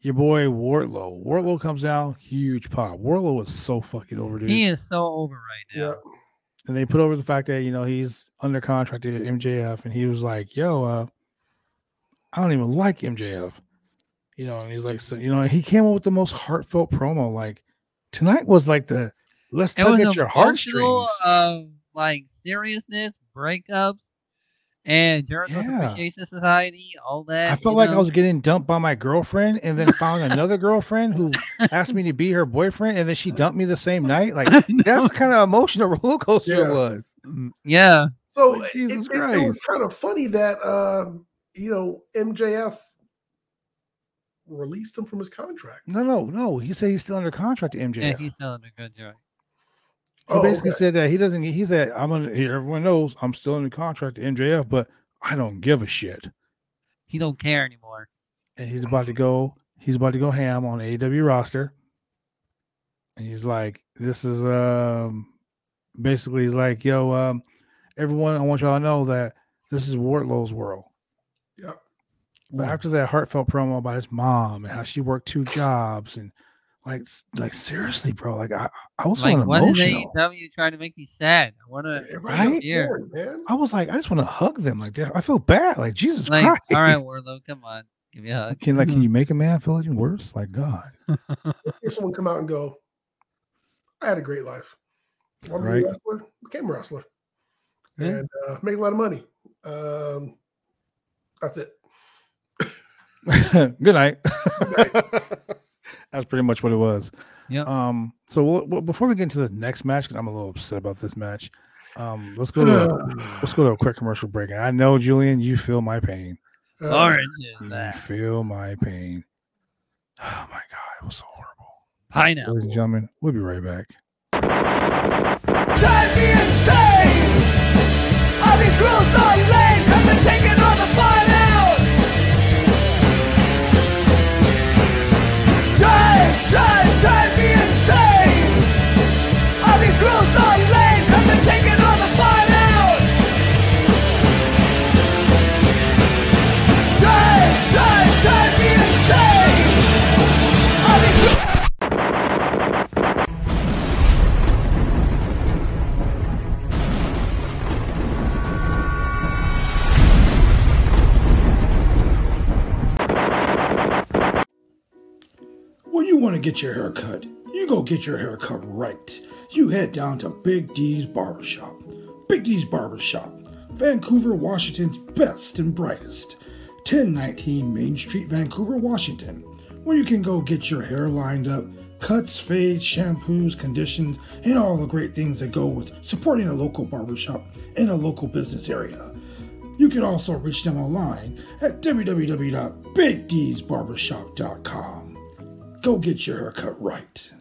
your boy Wardlow. Wardlow comes down, huge pop. Wardlow is so fucking over, dude. He is so over right now. Yeah. and they put over the fact that you know he's under contract to MJF, and he was like, "Yo, uh, I don't even like MJF," you know. And he's like, "So you know," he came up with the most heartfelt promo. Like tonight was like the let's It tug at your emotional heartstrings. of like seriousness, breakups, and Jericho Yeah. Appreciation Society, all that. I felt you like I was getting dumped by my girlfriend, and then found another girlfriend who asked me to be her boyfriend, and then she dumped me the same night. Like [laughs] that's the kind of emotional [laughs] roller coaster it was. Mm, yeah. So Like, it, Jesus it- it was kind of funny that um, you know MJF released him from his contract. No, no, no. He said he's still under contract to MJF. Yeah, he's still under a good job. He Oh, basically okay. said that he doesn't. He said, "I'm under. Everyone knows I'm still in the contract to MJF, but I don't give a shit." He don't care anymore. And he's about to go. He's about to go ham on AEW roster. And he's like, "This is um, basically he's like, yo, um, everyone, I want y'all to know that this is Wardlow's world." Yep. But after that heartfelt promo about his mom and how she worked two jobs and like, like seriously, bro, like I, I was Like, feeling what is emotional. AEW trying to make me sad? I want to. Right? here. I was like, I just want to hug them. Like, that. I feel bad. Like, Jesus Like, Christ. all right, Wardlow, come on, give me a hug. Can like, can you make a man feel even worse? Like, God, [laughs] Hear someone come out and go, "I had a great life." Want to be a Right. wrestler? became a wrestler Yeah. and uh, make a lot of money. Um, that's it. [laughs] Good night. [laughs] That's pretty much what it was. Yeah. Um. So we'll, we'll- before we get into the next match, because I'm a little upset about this match. Um. Let's go to [sighs] let's go to a quick commercial break. And I know Julian, you feel my pain. Uh, Orange is You feel my pain. [sighs] Oh my god, it was so horrible. Pineapple. Ladies and gentlemen, we'll be right back. Drive me insane. All these rules are lame. Have been taking Drive, drive, me insane. All these rules When you want to get your hair cut, you go get your hair cut right. You head down to Big D's Barbershop. Big D's Barbershop, Vancouver, Washington's best and brightest. 1019 Main Street, Vancouver, Washington, where you can go get your hair lined up, cuts, fades, shampoos, conditions, and all the great things that go with supporting a local barbershop in a local business area. You can also reach them online at www.bigdsbarbershop.com. Go get your haircut right.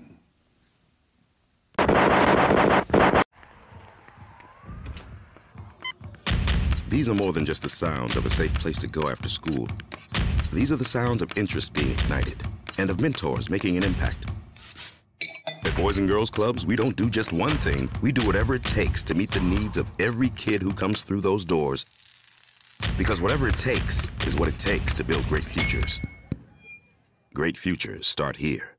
These are more than just the sounds of a safe place to go after school. These are the sounds of interest being ignited and of mentors making an impact. At Boys and Girls Clubs, we don't do just one thing, we do whatever it takes to meet the needs of every kid who comes through those doors. Because whatever it takes is what it takes to build great futures. Great futures start here.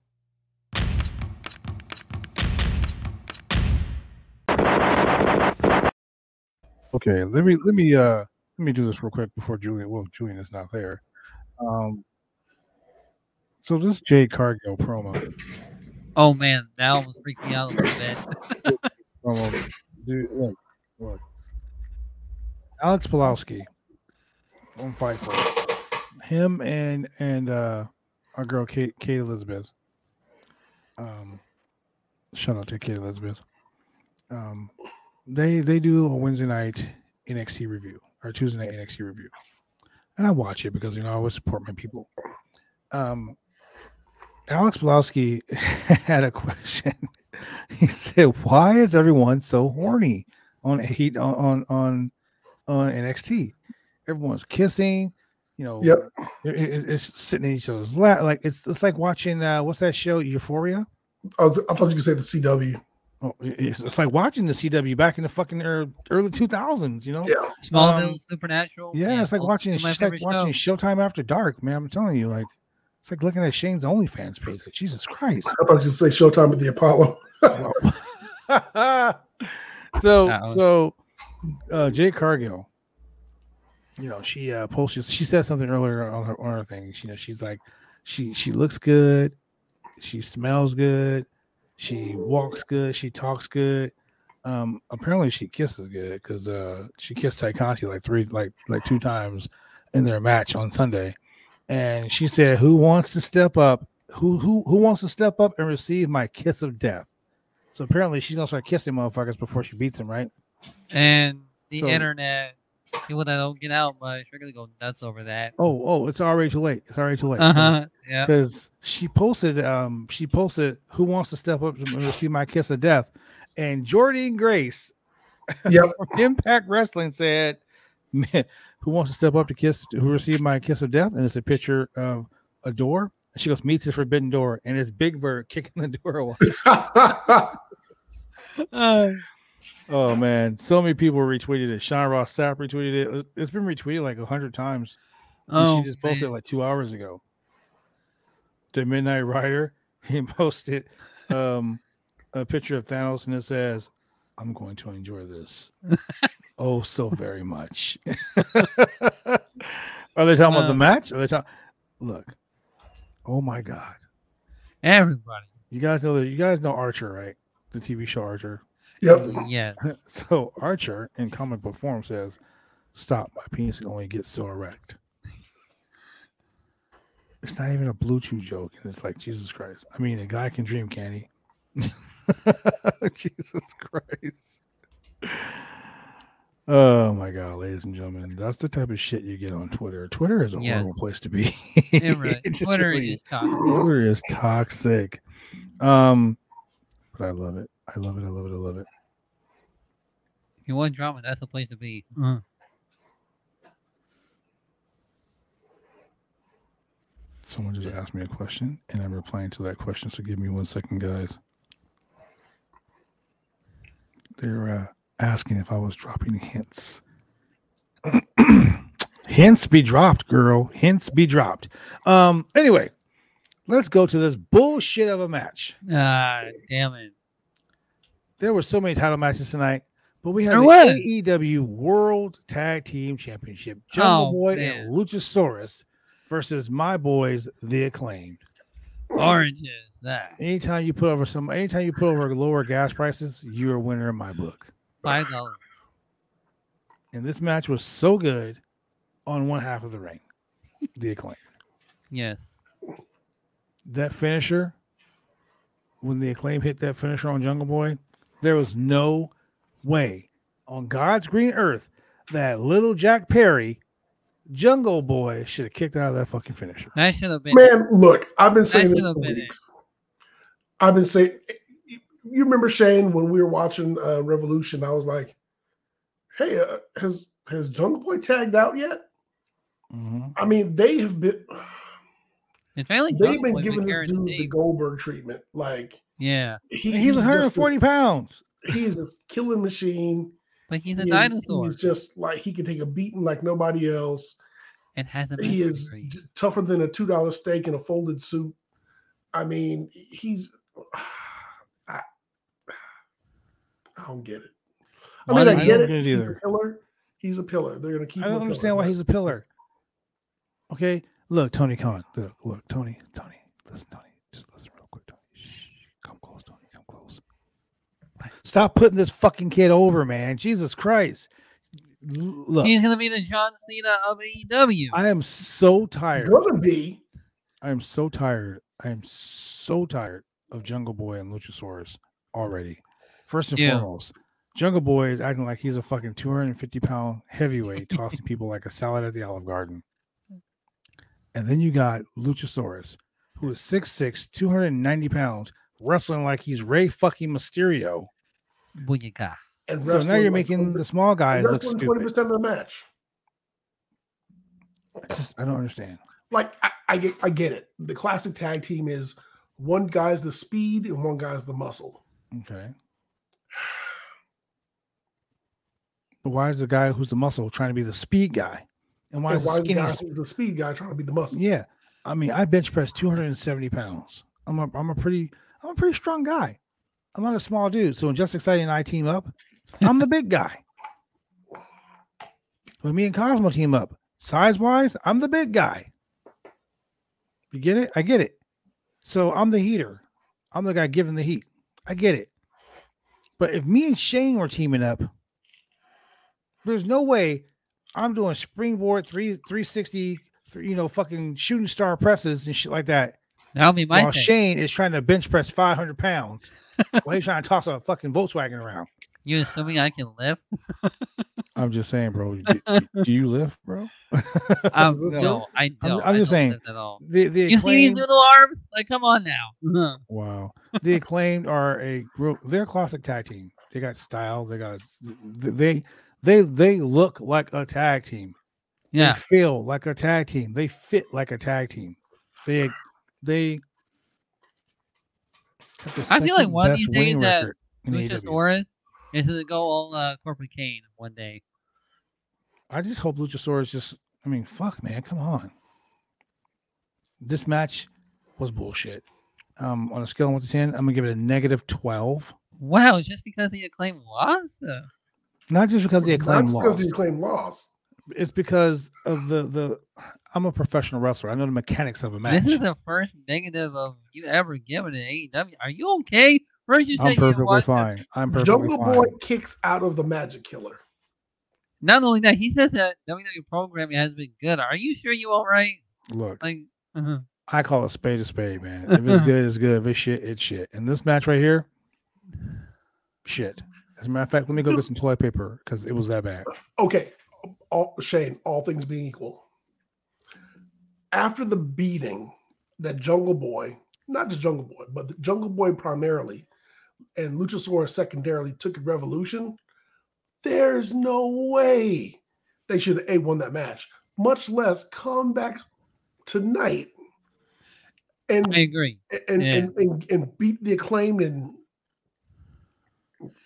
Okay, let me let me uh let me do this real quick before Julian. Well, Julian is not there. Um. So this Jade Cargill promo, Oh man, that almost freaked me out a little bit. [laughs] promo, dude, look, look. Alex Pulowski on Fightful, him and and uh our girl Kate Kate Elizabeth. Um, shout out to Kate Elizabeth. Um, they they do a Wednesday night NXT review or Tuesday night NXT review, and I watch it because you know I always support my people. Um, Alex Pulowski [laughs] had a question. [laughs] he said, "Why is everyone so horny on heat on on on, on NXT? Everyone's kissing." You know, Yep. it- it- it's sitting in each other's lap. Like it's it's like watching uh, what's that show, Euphoria? I, was, I thought you could say the CW. Oh, it's, it's like watching the CW back in the fucking early two thousands. You know, Yeah. Smallville, Um, Supernatural. yeah, it's like watching of my it's like favorite watching shows. Showtime After Dark, man. I'm telling you, like it's like looking at Shane's OnlyFans page. Like, Jesus Christ. I thought you could say Showtime at the Apollo. [laughs] so That was- so uh Jade Cargill, you know, she uh posted she said something earlier on her on her thing. She, you know, she's like she she looks good, she smells good, she walks good, she talks good. Um apparently she kisses good because uh she kissed Tay Conti like three like like two times in their match on Sunday. And she said, Who wants to step up? Who who who wants to step up and receive my kiss of death? So apparently she's gonna start kissing motherfuckers before she beats him, right? And the So- internet, people that don't get out much, are gonna go nuts over that. Oh, oh, it's already too late. It's already too late. Uh huh. Yeah. Because she posted, um, she posted, "Who wants to step up and receive my kiss of death?" And Jordynne Grace [laughs] yep. from Impact Wrestling said, "Man, "Who wants to step up to kiss, who receive my kiss of death?" And it's a picture of a door. And she goes, "Meets the forbidden door," and it's Big Bird [laughs] kicking the door away. [laughs] Uh, Oh man, so many people retweeted it. Sean Ross Sapp retweeted it. It- It's been retweeted like a hundred times. Oh, she just posted it like two hours ago. The Midnight Rider, [laughs] he posted um, a picture of Thanos and it says, I'm going to enjoy this. [laughs] oh, so very much. [laughs] Are they talking about the Uh. match? Are they talking? Look, oh my God. everybody. You guys know that you guys know Archer, right? The TV show Archer. Yep. [laughs] Yes. So Archer in comic book form says, "Stop! My penis can only get so erect." It's not even a blue Bluetooth joke, and it's like Jesus Christ. I mean, a guy can dream, can he? [laughs] Jesus Christ. Oh my god, ladies and gentlemen, that's the type of shit you get on Twitter. Twitter is a Yeah. horrible place to be. It really, [laughs] Twitter really is toxic. Twitter is toxic. Um, but I love it. I love it. I love it. I love it. If you want drama, that's the place to be. Someone just asked me a question, and I'm replying to that question. So give me one second, guys. They're uh, asking if I was dropping hints. [clears throat] hints be dropped, girl. Hints be dropped. Um. Anyway, let's go to this bullshit of a match. Ah, damn it. There were so many title matches tonight, but we had There the was. AEW World Tag Team Championship. Jungle Oh, Boy man. and Luchasaurus versus my boys, the Acclaimed. Oranges. That. Anytime you put over some, anytime you put over lower gas prices, you're a winner in my book. Five dollars. And this match was so good on one half of the ring, the Acclaimed. Yes. That finisher, when the Acclaim hit that finisher on Jungle Boy, there was no way on God's green earth that little Jack Perry, Jungle Boy, should have kicked out of that fucking finisher. That should have been. Man, look, I've been saying this for been it. weeks. I've been saying. You remember Shane when we were watching uh, Revolution? I was like, "Hey, uh, has has Jungle Boy tagged out yet?" Mhm. I mean, they have been It's finally they've Jungle been Boy giving this dude the the. Goldberg treatment. Like Yeah, he, And he's 140 a- pounds. He's a killing machine. but he's a He is- dinosaur He's just like he can take a beating like nobody else. and has a He is degree. tougher than a two dollar steak in a folded suit. I mean, he's. [sighs] I, I don't get it. I Why mean, I don't get it. get it He's a pillar. He's a pillar. They're gonna keep. I don't understand pillar, why but- he's a pillar. Okay, look, Tony Khan. Look, look, Tony, Tony, listen, Tony, just listen real quick, Tony. Shh, come close, Tony, come close. Stop putting this fucking kid over, man. Jesus Christ. Look, He's gonna be the John Cena of AEW. I am so tired. Gonna be. I am so tired. I am so tired of Jungle Boy and Luchasaurus already. First and Yeah. foremost, Jungle Boy is acting like he's a fucking 250 pound heavyweight, [laughs] tossing people like a salad at the Olive Garden. And then you got Luchasaurus, who is 6'6, 290 pounds, wrestling like he's Rey fucking Mysterio. Booyaka. And So now you're wrestling like making the small guys look wrestling stupid. percent of the match. I just I don't understand. Like I, I get, I get it. The classic tag team is one guy's the speed and one guy's the muscle. Okay. But why is the guy who's the muscle trying to be the speed guy? And why and is why is the skinny? guy who's the speed guy trying to be the muscle? Yeah, I mean, I bench press 270 pounds. I'm a, I'm a pretty, I'm a pretty strong guy. I'm not a small dude. So when Just Exciting and I team up, I'm the big guy. When me and Cosmo team up, size wise, I'm the big guy. You get it? I get it. So I'm the heater. I'm the guy giving the heat. I get it. But if me and Shane were teaming up, there's no way I'm doing springboard three 360, you know, fucking shooting star presses and shit like that. That'll be my while thing. Shane is trying to bench press 500 pounds [laughs] while he's trying to toss a fucking Volkswagen around. You assuming I can lift? [laughs] I'm just saying, bro. Do, do you lift, bro? [laughs] Um, No. no, I don't. I'm I just don't saying, lift at all. The the You see these little arms? Like, come on now. wow. The acclaimed are a group. They're a classic tag team. They got style. They got they they they look like a tag team. Yeah, They feel like a tag team. They fit like a tag team. They they. the I feel like one of these days that record in AEW. Luchasaurus is to go all uh, corporate Kane one day. I just hope Luchasaurus just. I mean, fuck, man, come on. This match was bullshit. Um, on a scale of one to ten, I'm gonna give it a negative twelve. Wow, just because the acclaim lost? Not just because the Not acclaim just because lost, the acclaim lost. it's because of the the. I'm a professional wrestler. I know the mechanics of a match. This is the first negative of you ever given to AEW. Are you okay? First you I'm said you perfectly watched it. fine. I'm perfectly Jungle fine. Boy kicks out of the Magic Killer. Not only that, he says that WWE programming has been good. Are you sure you all right? Look, Like, uh I call a spade a spade, man. If it's [laughs] good, it's good. If it's shit, it's shit. And this match right here, shit. As a matter of fact, let me go get some toilet paper because it was that bad. Okay, all, Shane, all things being equal, after the beating that Jungle Boy, not just Jungle Boy, but the Jungle Boy primarily, and Luchasaurus secondarily took at Revolution, there's no way they should have A won that match, much less come back tonight and I agree. and, Yeah. and, and and beat the acclaim in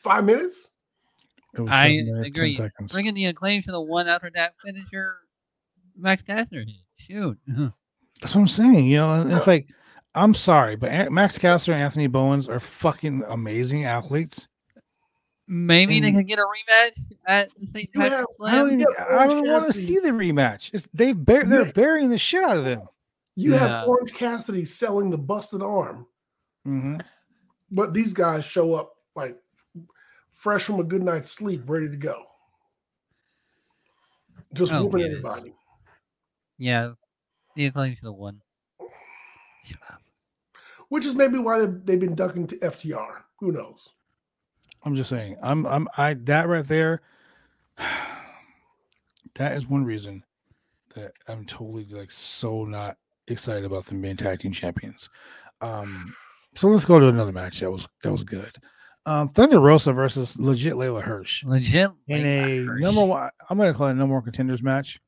five minutes. It was I minutes, agree. 10 seconds. Bringing the acclaim to the one after that finisher, Max Caster. Shoot. [laughs] That's what I'm saying. You know, it's like, I'm sorry, but Max Caster and Anthony Bowens are fucking amazing athletes. Maybe they can get a rematch at the St. You have- Patrick's I don't even, I don't want to see the rematch. It's, they've bur- they're Yeah. burying the shit out of them. You Yeah. have Orange Cassidy selling the busted arm, hmm but these guys show up like fresh from a good night's sleep, ready to go. Just Oh, whooping yeah. everybody. Yeah, the acclaim to the one. Which is maybe why they've, they've been ducking to FTR. Who knows? I'm just saying. I'm I'm I that right there. [sighs] That is one reason that I'm totally like so not excited about them being tag team champions. Um, so let's go to another match that was that was good. Um, Thunder Rosa versus legit Leyla Hirsch Legit. in Leyla a Hirsch. number one. I'm gonna call it a number one contenders match.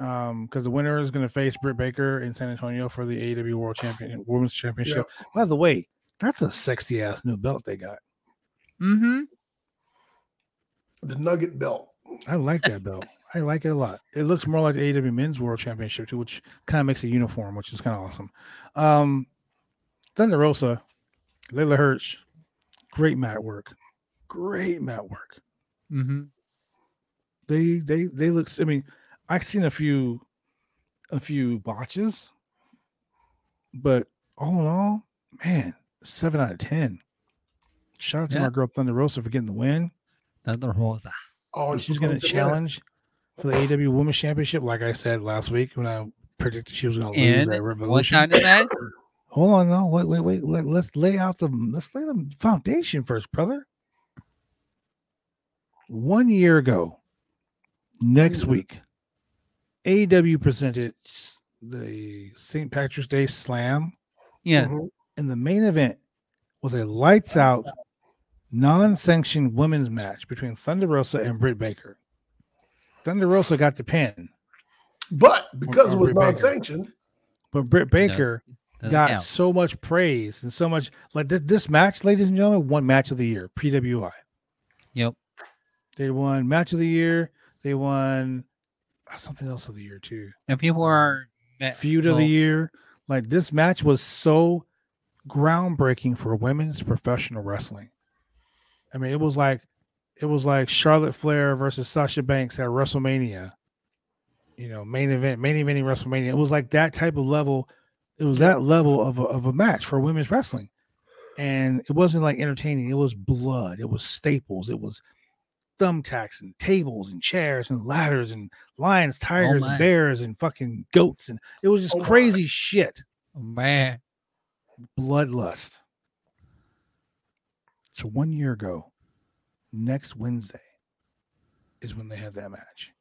Um, because the winner is gonna face Britt Baker in San Antonio for the AEW World Champion Women's Championship. By the way, that's a sexy ass new belt they got. Mm-hmm. The Nugget Belt. I like that belt. [laughs] I like it a lot. It looks more like the AEW Men's World Championship too, which kind of makes a uniform, which is kind of awesome. Um, Thunder Rosa, Leyla Hirsch, great mat work, great mat work. Mm-hmm. They they they look. I mean, I've seen a few a few botches, but all in all, man, seven out of ten. Shout out to Yeah. my girl Thunder Rosa for getting the win. Thunder Rosa. Oh, And she's going to challenge for the AW Women's Championship, like I said last week when I predicted she was going to lose that at what Revolution. kind of match? Hold on, no, wait, wait, wait. Let, let's lay out the let's lay the foundation first, brother. One year ago, next Mhm. week, AEW presented the St. Patrick's Day Slam, Yeah. Mhm. and the main event was a lights out, non-sanctioned women's match between Thunder Rosa and Britt Baker. Thunder Rosa got the pin, But because Or- it was Britt non-sanctioned, but Britt Baker Doesn't got count. so much praise and so much like this, this match, ladies and gentlemen, won match of the year, PWI. Yep. They won match of the year. They won uh, something else of the year too. And people are ma- Feud of the year. Like this match was so groundbreaking for women's professional wrestling. I mean, it was like it was like Charlotte Flair versus Sasha Banks at WrestleMania. You know, main event, main eventing WrestleMania. It was like that type of level. It was that level of a, of a match for women's wrestling, and it wasn't like entertaining. It was blood. It was staples. It was thumbtacks and tables and chairs and ladders and lions, tigers, my. and bears and fucking goats, and it was just Oh my. crazy shit oh, Man. bloodlust. So one year ago, next Wednesday is when they had that match.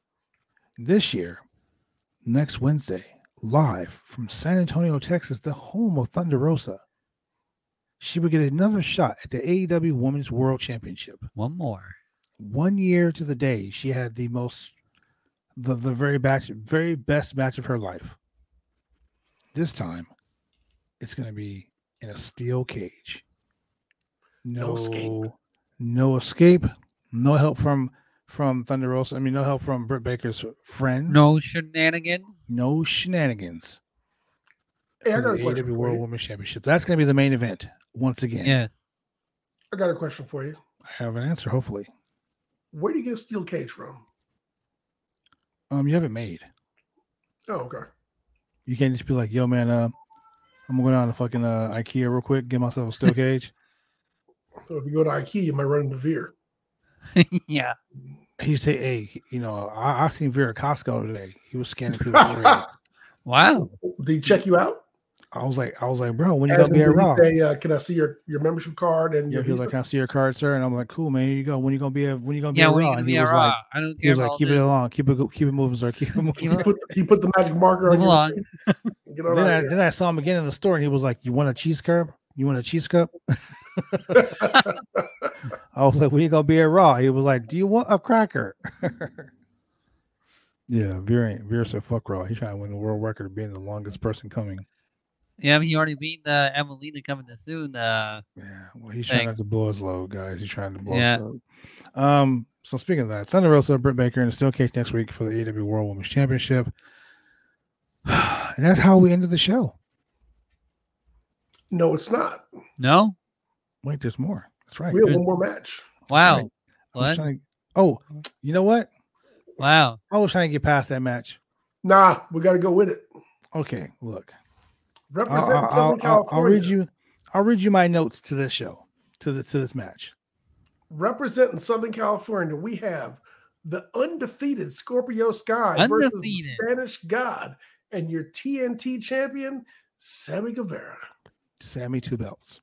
This year, next Wednesday, live from San Antonio, Texas, the home of Thunder Rosa, she would get another shot at the AEW Women's World Championship. One more. One year to the day, she had the most, the, the very batch, very best match of her life. This time, it's going to be in a steel cage. No, No escape. No escape. No help from from Thunder Rosa. I mean, no help from Britt Baker's friends. No shenanigans. no shenanigans. Hey, I got a the question AEW World. Women's Championship. That's going to be the main event once again. Yeah. I got a question for you. I have an answer. Hopefully, Where do you get a steel cage from? Um, you have it made. Oh, okay. You can't just be like, "Yo, man, uh, I'm gonna down to fucking uh, IKEA real quick, get myself a steel [laughs] cage." So if you go to IKEA, you might run into Veer. [laughs] yeah. He say, "Hey, you know, I, I seen Veer at Costco today. He was scanning people." [laughs] Wow. Did he check you out? I was like, I was like, bro, when you As gonna be in, at Raw? Say, uh, can I see your, your membership card and Yeah, he was like, "Can I see your card, sir?" And I'm like, "Cool, man. Here you go. When you gonna be at? When you gonna be Yeah, at we're Raw?" gonna And be he at was Raw. like, I don't "He was like, keep it along, keep it, keep it moving, sir. Keep it moving." he, put, he put the magic marker on Move your along. [laughs] Get on then I then I saw him again in the store, and he was like, "You want a cheese curb? You want a cheese cup?" [laughs] here. I was like, "When you gonna be at Raw?" He was like, "Do you want a cracker?" [laughs] yeah, Veer ain't Veer said, "Fuck Raw." He's trying to win the world record of being the longest person coming. Yeah, I mean, you already beat uh, Emelina coming to soon. Uh, Yeah, well, he's trying not to blow his load, guys. He's trying to blow Yeah. his load. Um, so speaking of that, Thunder Rosa, Britt Baker, and the Steel Cage next week for the AEW World Women's Championship. [sighs] and that's how we ended the show. no, it's not. no. Wait, there's more. That's right. We have Good. one more match. Wow. right. What? to- oh, you know what? Wow. I was trying to get past that match. Nah, we got to go with it. Okay, look. I'll, Represent I'll, Southern I'll, I'll, California. I'll read you. I'll read you my notes to this show, to the to this match. Representing Southern California, we have the undefeated Scorpio Sky versus the Spanish God and your TNT champion, Sammy Guevara. Sammy two belts.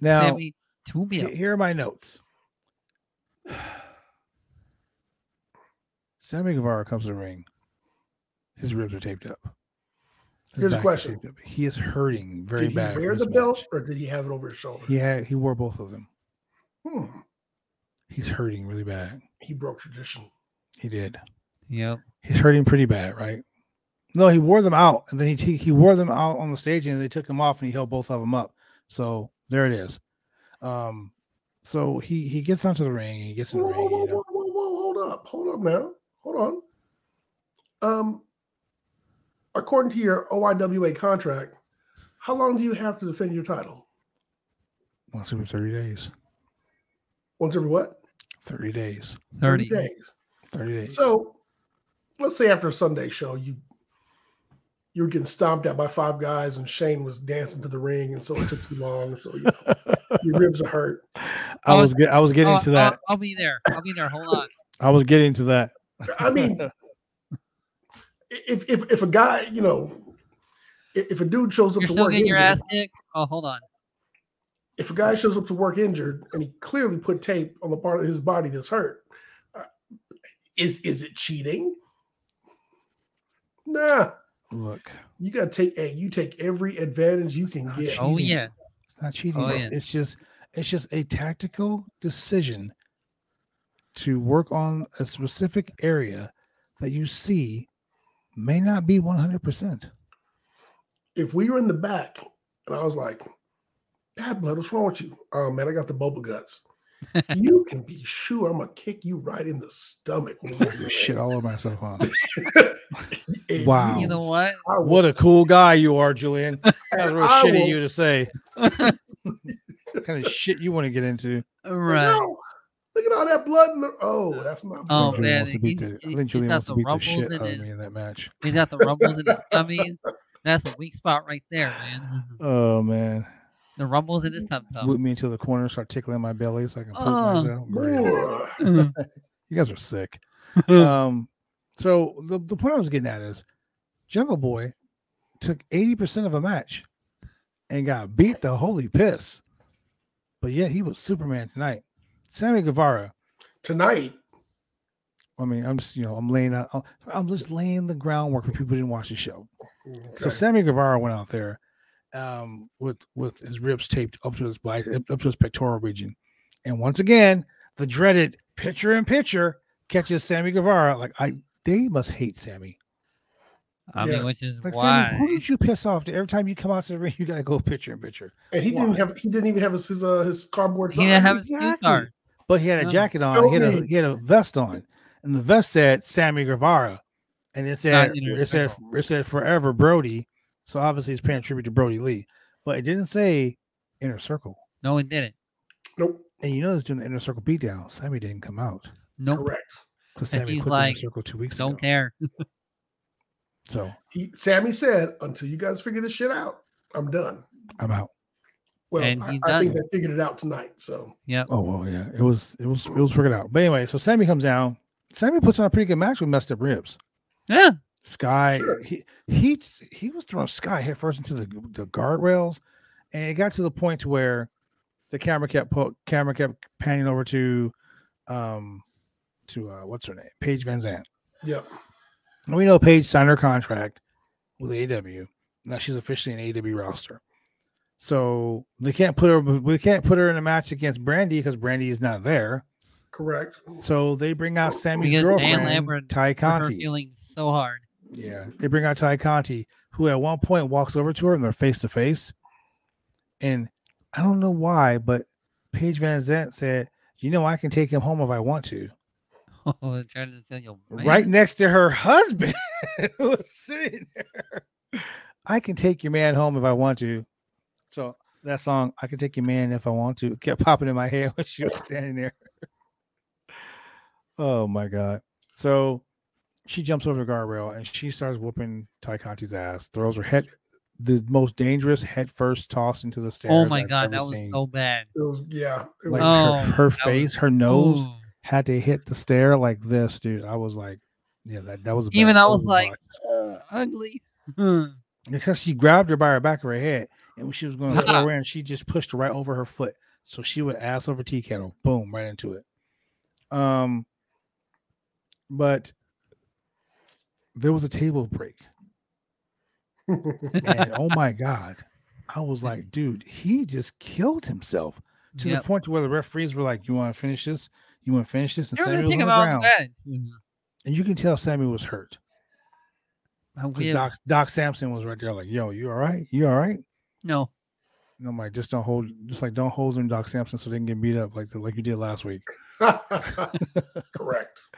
Now, Sammy, two he- mil. here are my notes. [sighs] Sammy Guevara comes to the ring. His ribs are taped up. His Here's a question. He is hurting very bad. Did he wear the belt match. or did he have it over his shoulder? He had he wore both of them. Hmm. He's hurting really bad. He broke tradition. He did. Yep. He's hurting pretty bad, right? No, he wore them out, and then he t- he wore them out on the stage, and they took them off, and he held both of them up. So there it is. Um, so he he gets onto the ring, and he gets in the Whoa, whoa, ring. whoa, You know, whoa, whoa, whoa, hold up, hold up now, hold on. Um, according to your OIWA contract, how long do you have to defend your title? once every thirty days. Once every what? Thirty days. 30. days. Thirty days. So, let's say after a Sunday show, you you were getting stomped at by five guys, and Shane was dancing to the ring, and so it took too long, and so you know, [laughs] your ribs are hurt. I was get, I was getting Oh, to that. I'll, I'll be there. I'll be there. Hold on. [laughs] I was getting to that. I mean, [laughs] if if if a guy, you know, if, if a dude shows up You're to still work getting your injured, ass kicked? Oh, hold on. if a guy shows up to work injured and he clearly put tape on the part of his body that's hurt, uh, is is it cheating? Nah, Look, you gotta take hey, you take every advantage you can get. Oh, yeah. It's not cheating. Oh, it's, yeah. it's just it's just a tactical decision to work on a specific area that you see may not be one hundred percent. If we were in the back and I was like, Badd Blood, what's wrong with you? Oh man, I got the boba guts. You can be sure I'm gonna kick you right in the stomach. When we get in the Shit ring. all over myself, huh? [laughs] And Wow. You know what? Will- What a cool guy you are, Julian. [laughs] That's real I shitty will- you to say. [laughs] kind of shit you want to get into? Right. No, look at all that blood in the. Oh, that's not. Oh, I man, wants to beat he's- the, I he- think he's Julian got wants to the beat the rumbles shit in out of his- me in that match. He's got the rumbles in his tummy. That's a weak spot right there, man. Oh man, The rumbles in his tum tum. whip me into the corner, start tickling my belly so I can poop Oh. myself. Great. [laughs] You guys are sick. [laughs] um, so the, the point I was getting at is Jungle Boy took 80% of a match and got beat the holy piss. But yet he was Superman tonight. Sammy Guevara. Tonight, I mean, I'm just, you know, I'm laying out, I'm just laying the groundwork for people who didn't watch the show. So. Sammy Guevara went out there um, with with his ribs taped up to his bi- up to his pectoral region, and once again, the dreaded pitcher in pitcher catches Sammy Guevara. Like I, they must hate Sammy. I Yeah. mean, which is Like why. Sammy, who did you piss off? To every time you come out to the ring, you gotta go pitcher in picture. and he Why? didn't have. He didn't even have his his, uh, his cardboard. He didn't sign. have his Exactly. two card. But he had a No. jacket on. Show He had a he had a vest on, and the vest said Sammy Guevara, and it said it said it said forever Brodie. So obviously he's paying tribute to Brodie Lee, but it didn't say inner circle. No, it didn't. Nope. And you know, it's doing the inner circle beatdown. Sammy didn't come out. Nope. Correct. because Sammy he's quit like, the circle two weeks Don't ago. care. [laughs] So He Sammy said, until you guys figure this shit out, I'm done. I'm out. Well, And I, I think they figured it out tonight. So yeah. Oh well, yeah. It was it was it was figured out. But anyway, so Sammy comes down. Sammy puts on a pretty good match with messed up ribs. Yeah. Sky, Sure. he he he was throwing Sky head first into the the guardrails, and it got to the point to where the camera kept po- camera kept panning over to, um, to uh, what's her name, Paige VanZant. yep. And we know Paige signed her contract with AEW. Now she's officially an AEW roster. So they can't put her. We can't put her in a match against Brandi because Brandi is not there. Correct. So they bring out Sammy's Because Dan girlfriend, Lambert Tay For her Conti. feeling so hard. Yeah, they bring out Tay Conti, who at one point walks over to her and they're face to face. And I don't know why, but Paige VanZant said, "You know, I can take him home if I want to." [laughs] Oh, trying to tell you, Right next to her husband, [laughs] who was sitting there. I can take your man home if I want to. So that song, "I can take your man if I want to," [laughs] kept popping in my head when she was standing there. oh my god! So she jumps over the guardrail and she starts whooping Tay Conti's ass. Throws her head, the most dangerous head first toss into the stairs. Oh my I've god, that was seen. so bad. It was yeah. It like Oh, her, her that was- face, her nose Ooh. had to hit the stair like this, dude. I was like, yeah, that, that was a Even bad I was like, uh, ugly. Hmm. because she grabbed her by her back of her head, and when she was going to Yeah. throw [laughs] her in, she just pushed her right over her foot, so she would ass over tea kettle, boom, right into it. Um, but there was a table break, and [laughs] oh my god, I was like, dude, he just killed himself to Yep. the point to where the referees were like, "You want to finish this? You want to finish this?" And They're Sammy gonna was on the out of the ground, and you can tell Sammy was hurt. Because Doc Doc Sampson was right there, like, "Yo, you all right? You all right?" No. And I'm like, just don't hold, just like don't hold them, Doc Sampson, so they can get beat up like the, like you did last week. [laughs] correct. [laughs]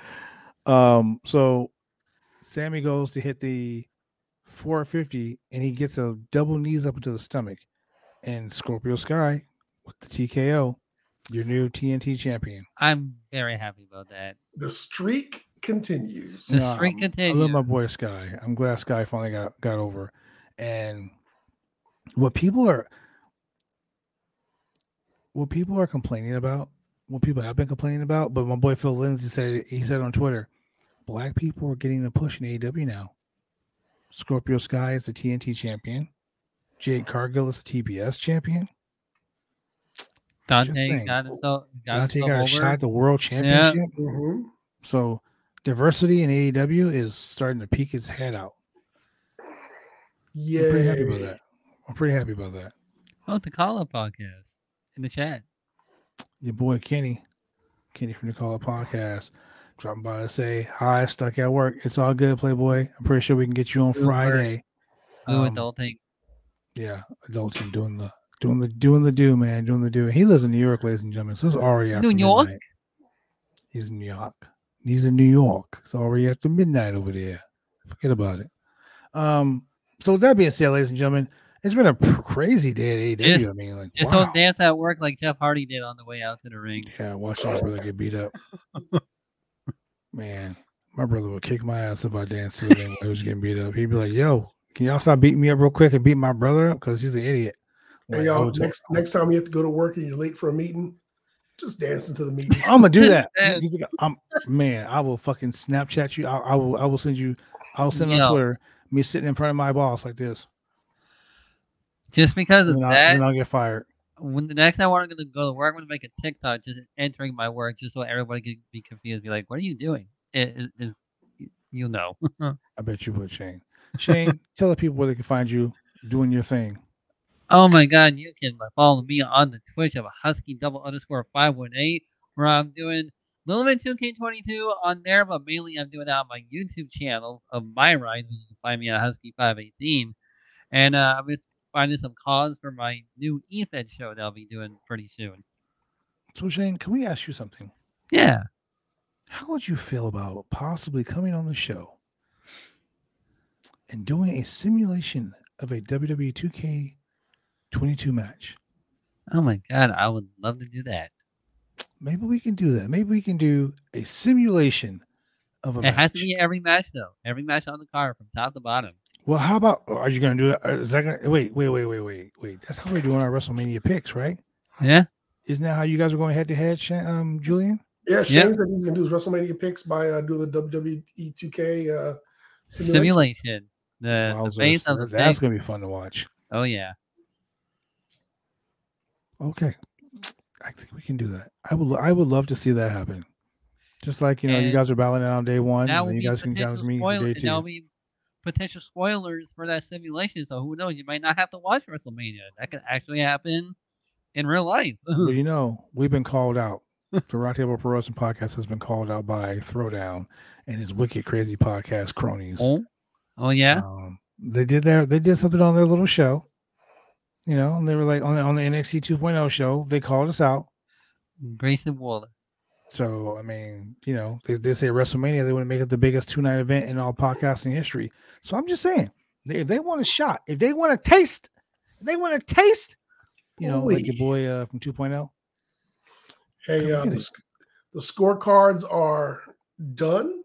Um, so Sammy goes to hit the 450, and he gets a double knees up into the stomach, and Scorpio Sky with the TKO, your new TNT champion. I'm very happy about that. The streak continues. The Nah, streak um, I love continues. my boy Sky. I'm glad Sky finally got got over. And what people are what people are complaining about, what people have been complaining about, but my boy Phil Lindsay said he said on Twitter, black people are getting a push in AEW now. Scorpio Sky is the TNT champion. Jade Cargill is the TBS champion. Dante saying. got himself got Dante himself got a over. shot at the world championship. Mhm. So diversity in AEW is starting to peek its head out. Yeah, I'm pretty happy about that. I'm pretty happy about that. Oh, the call up podcast in the chat. Your boy Kenny, Kenny from the Call Up Podcast, dropping by to say hi. Stuck at work. It's all good, Playboy. I'm pretty sure we can get you on Friday. Blue Um, adulting. Yeah, adulting doing the doing the doing the do, man, doing the do. He lives in New York, ladies and gentlemen. So it's already after New York? midnight. He's in New York. He's in New York. It's already after midnight over there. Forget about it. Um. So with that being said, ladies and gentlemen, it's been a pr- crazy day at AEW. Just- I mean, like, Just wow. don't dance at work like Jeff Hardy did on the way out to the ring. Yeah, watching my brother get beat up. [laughs] Man, my brother would kick my ass if I danced to the ring while he was getting beat up. He'd be like, "Yo, can y'all stop beating me up real quick and beat my brother up because he's an idiot." Hey Like, I y'all, would tell- next next time you have to go to work and you're late for a meeting, just dance into the meeting. I'm gonna do [laughs] that. dance. He's like, I'm man. I will fucking Snapchat you. I, I will. I will send you. I'll send on Yo. Twitter me sitting in front of my boss like this, Just because of and then, I'll, that, then I'll get fired. When the next time I'm gonna go to work, I'm gonna make a TikTok just entering my work, just so everybody can be confused. Be like, "What are you doing?" It is, is you know. [laughs] I bet you would, Shane. Shane, tell the people where they can find you doing your thing. Oh my god, you can follow me on the Twitch of Huskey double underscore five one eight, where I'm doing Little Bit 2K22 on there, but mainly I'm doing that on my YouTube channel of my rides, which you can find me at Huskey five eighteen. And uh, I'm just finding some cause for my new EFED show that I'll be doing pretty soon. So, Shane, can we ask you something? Yeah. How would you feel about possibly coming on the show and doing a simulation of a WWE 2K22 match? Oh my god, I would love to do that. Maybe we can do that. Maybe we can do a simulation of a It has to be every match though. Every match on the card from top to bottom. Well, how about are you gonna do that? uh, that gonna wait, wait, wait, wait, wait, wait? That's how we're doing our WrestleMania picks, right? Yeah. Isn't that how you guys are going head to head, um, Julian? Yeah, Yeah. Shane said he's gonna do his WrestleMania picks by uh, doing the WWE 2K uh, simulation. Simulation. The, the base of the That's gonna be fun to watch. Oh yeah. Okay, I think we can do that. I would, I would love to see that happen. Just like you know, you guys are battling it on day one, That and then you guys can challenge me for day and That would two. be potential spoilers for that simulation. So who knows? You might not have to watch WrestleMania. That could actually happen in real life. [laughs] Well, you know, we've been called out. The Roundtable Pro Wrestling Podcast has been called out by Throwdown and his wicked crazy podcast cronies. oh, oh yeah. Um, they did their they did something on their little show, you know, and they were like on the, on the NXT 2.0 show. They called us out. Grayson Waller. So I mean, you know, they, they say WrestleMania they want to make it the biggest two night event in all podcasting history. So I'm just saying, if they want a shot, if they want a taste, if they want a taste, you know, like your boy uh, from 2.0. Hey, uh, the, sc- the scorecards are done.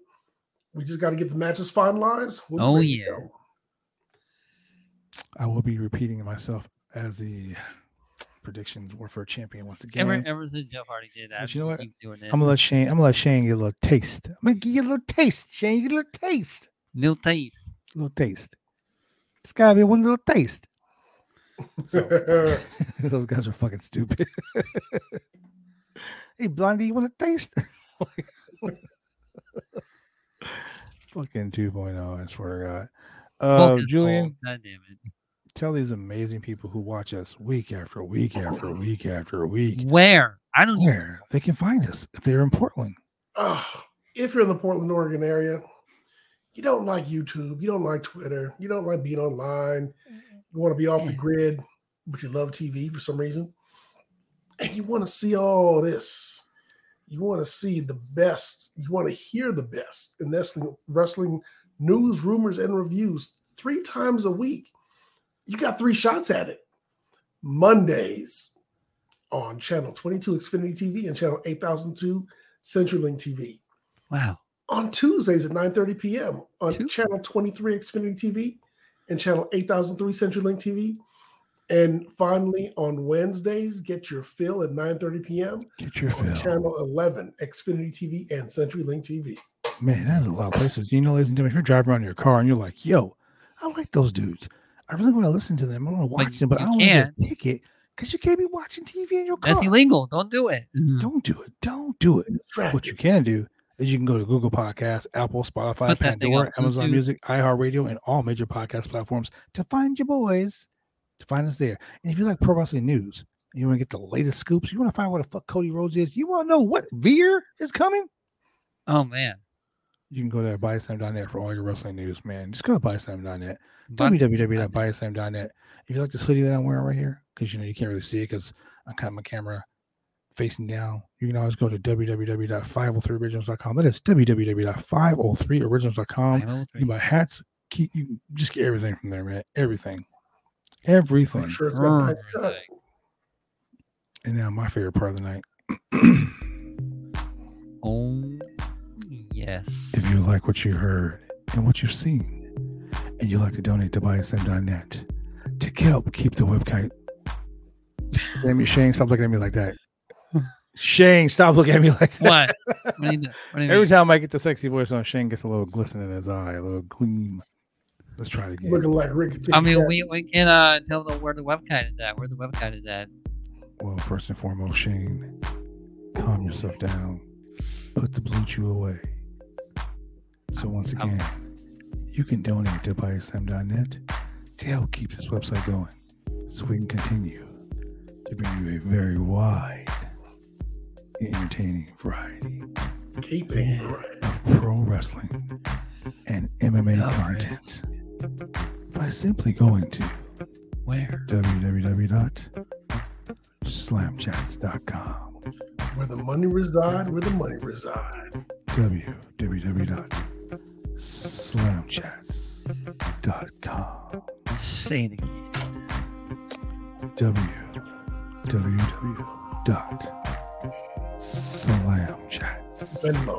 We just got to get the matches finalized. We'll Oh, yeah. go. I will be repeating myself as the predictions were for a champion once again. Ever, ever since Jeff Hardy did that, But you know what? doing. I'm gonna let Shane. I'm gonna let Shane get a little taste. I'm gonna give you a little taste, Shane. Get a little taste. New taste. A little taste. It's gotta be one little taste. So, [laughs] [laughs] those guys are fucking stupid. [laughs] hey, Blondie, you want a taste? fucking 2.0, I swear to God. Uh, Julian, Cole. God damn it. Tell these amazing people who watch us week after week after week after week Where? I don't where they can find us if they're in Portland. Ah, if you're in the Portland, Oregon area, you don't like YouTube, you don't like Twitter, you don't like being online, you want to be off the grid, but you love TV for some reason, and you want to see all this. You want to see the best. You want to hear the best in wrestling, wrestling news, rumors, and reviews three times a week. You got three shots at it. Mondays on channel 22 Xfinity TV and channel 8002 CenturyLink TV. Wow. On Tuesdays at 9:30 p.m. on Two- channel 23 Xfinity TV and channel 8003 CenturyLink TV. And finally on Wednesdays, get your fill at 9:30 p.m. Get your on fill. channel 11 Xfinity TV and CenturyLink TV. Man, that's a lot of places. You know, ladies and gentlemen, if you're driving around in your car and you're like, yo, I like those dudes. I really want to listen to them. I want to watch them, but I don't want to get can't. a ticket because you can't be watching TV in your car. That's illegal. Mm-hmm. Don't do it. Don't do it. Don't do it. What you can do is you can go to Google Podcasts, Apple, Spotify, Put Pandora, Amazon Bluetooth. Music, iHeartRadio, and all major podcast platforms to find your boys, to find us there. And if you like pro wrestling news, you want to get the latest scoops, you want to find out what the fuck Cody Rhodes is, you want to know what Veer is coming, Oh man. You can go to bodyslam.net for all your wrestling news, man. Just go to bodyslam.net, But-. If you like this hoodie that I'm wearing right here, because you know you can't really see it because I'm kind of my camera facing down, you can always go to www.503originals.com. That is www.503originals.com. You can buy hats, keep you just get everything from there, man. Everything. Everything. Sure it's nice cut. Everything. And now my favorite part of the night. [clears throat] Oh yes. If you like what you heard and what you've seen, and you'd like to donate to bodyslam.net to help keep the website. Damn you, Shane, stop looking at me like that. Shane, stop looking at me like that. What? [laughs] What do you do? What do you Every mean? time I get the sexy voice on, Shane gets a little glisten in his eye, a little gleam. Let's try it again. Looking like Ricky. I mean, we, we can uh tell them where the website is at. Where the website is at. Well, first and foremost, Shane, calm yourself down. Put the blue chew away. So once I'm- again, you can donate to bodyslam.net to help keep this website going so we can continue to bring you a very wide entertaining variety keeping right. of pro wrestling and MMA All right. content by simply going to Where? www.slamchats.com. Where the money reside, where the money reside. www.slamchats.com. Say it again. www.slamchats.com. Venmo.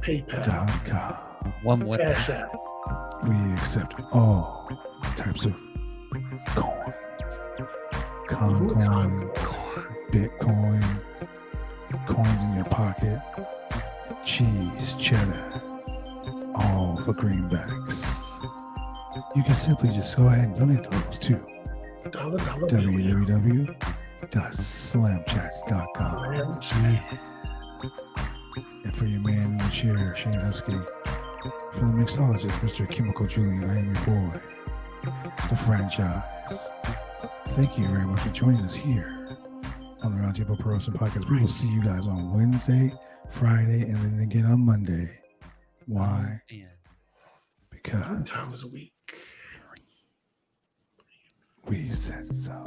PayPal. One more Cash time. App. We accept all types of coin. Con coin, Bitcoin, coins in your pocket, cheese, cheddar, all for greenbacks. You can simply just go ahead and donate those too. Www.slamchats.com. And for your man in the chair, Shane Huskey, for the mixologist, Mr. Chemical Julian, I am your boy, the franchise. Thank you very much for joining us here on the Roundtable Pro Podcast. We will see you guys on Wednesday, Friday, and then again on Monday. Why? Man. Because Times a week. we said so.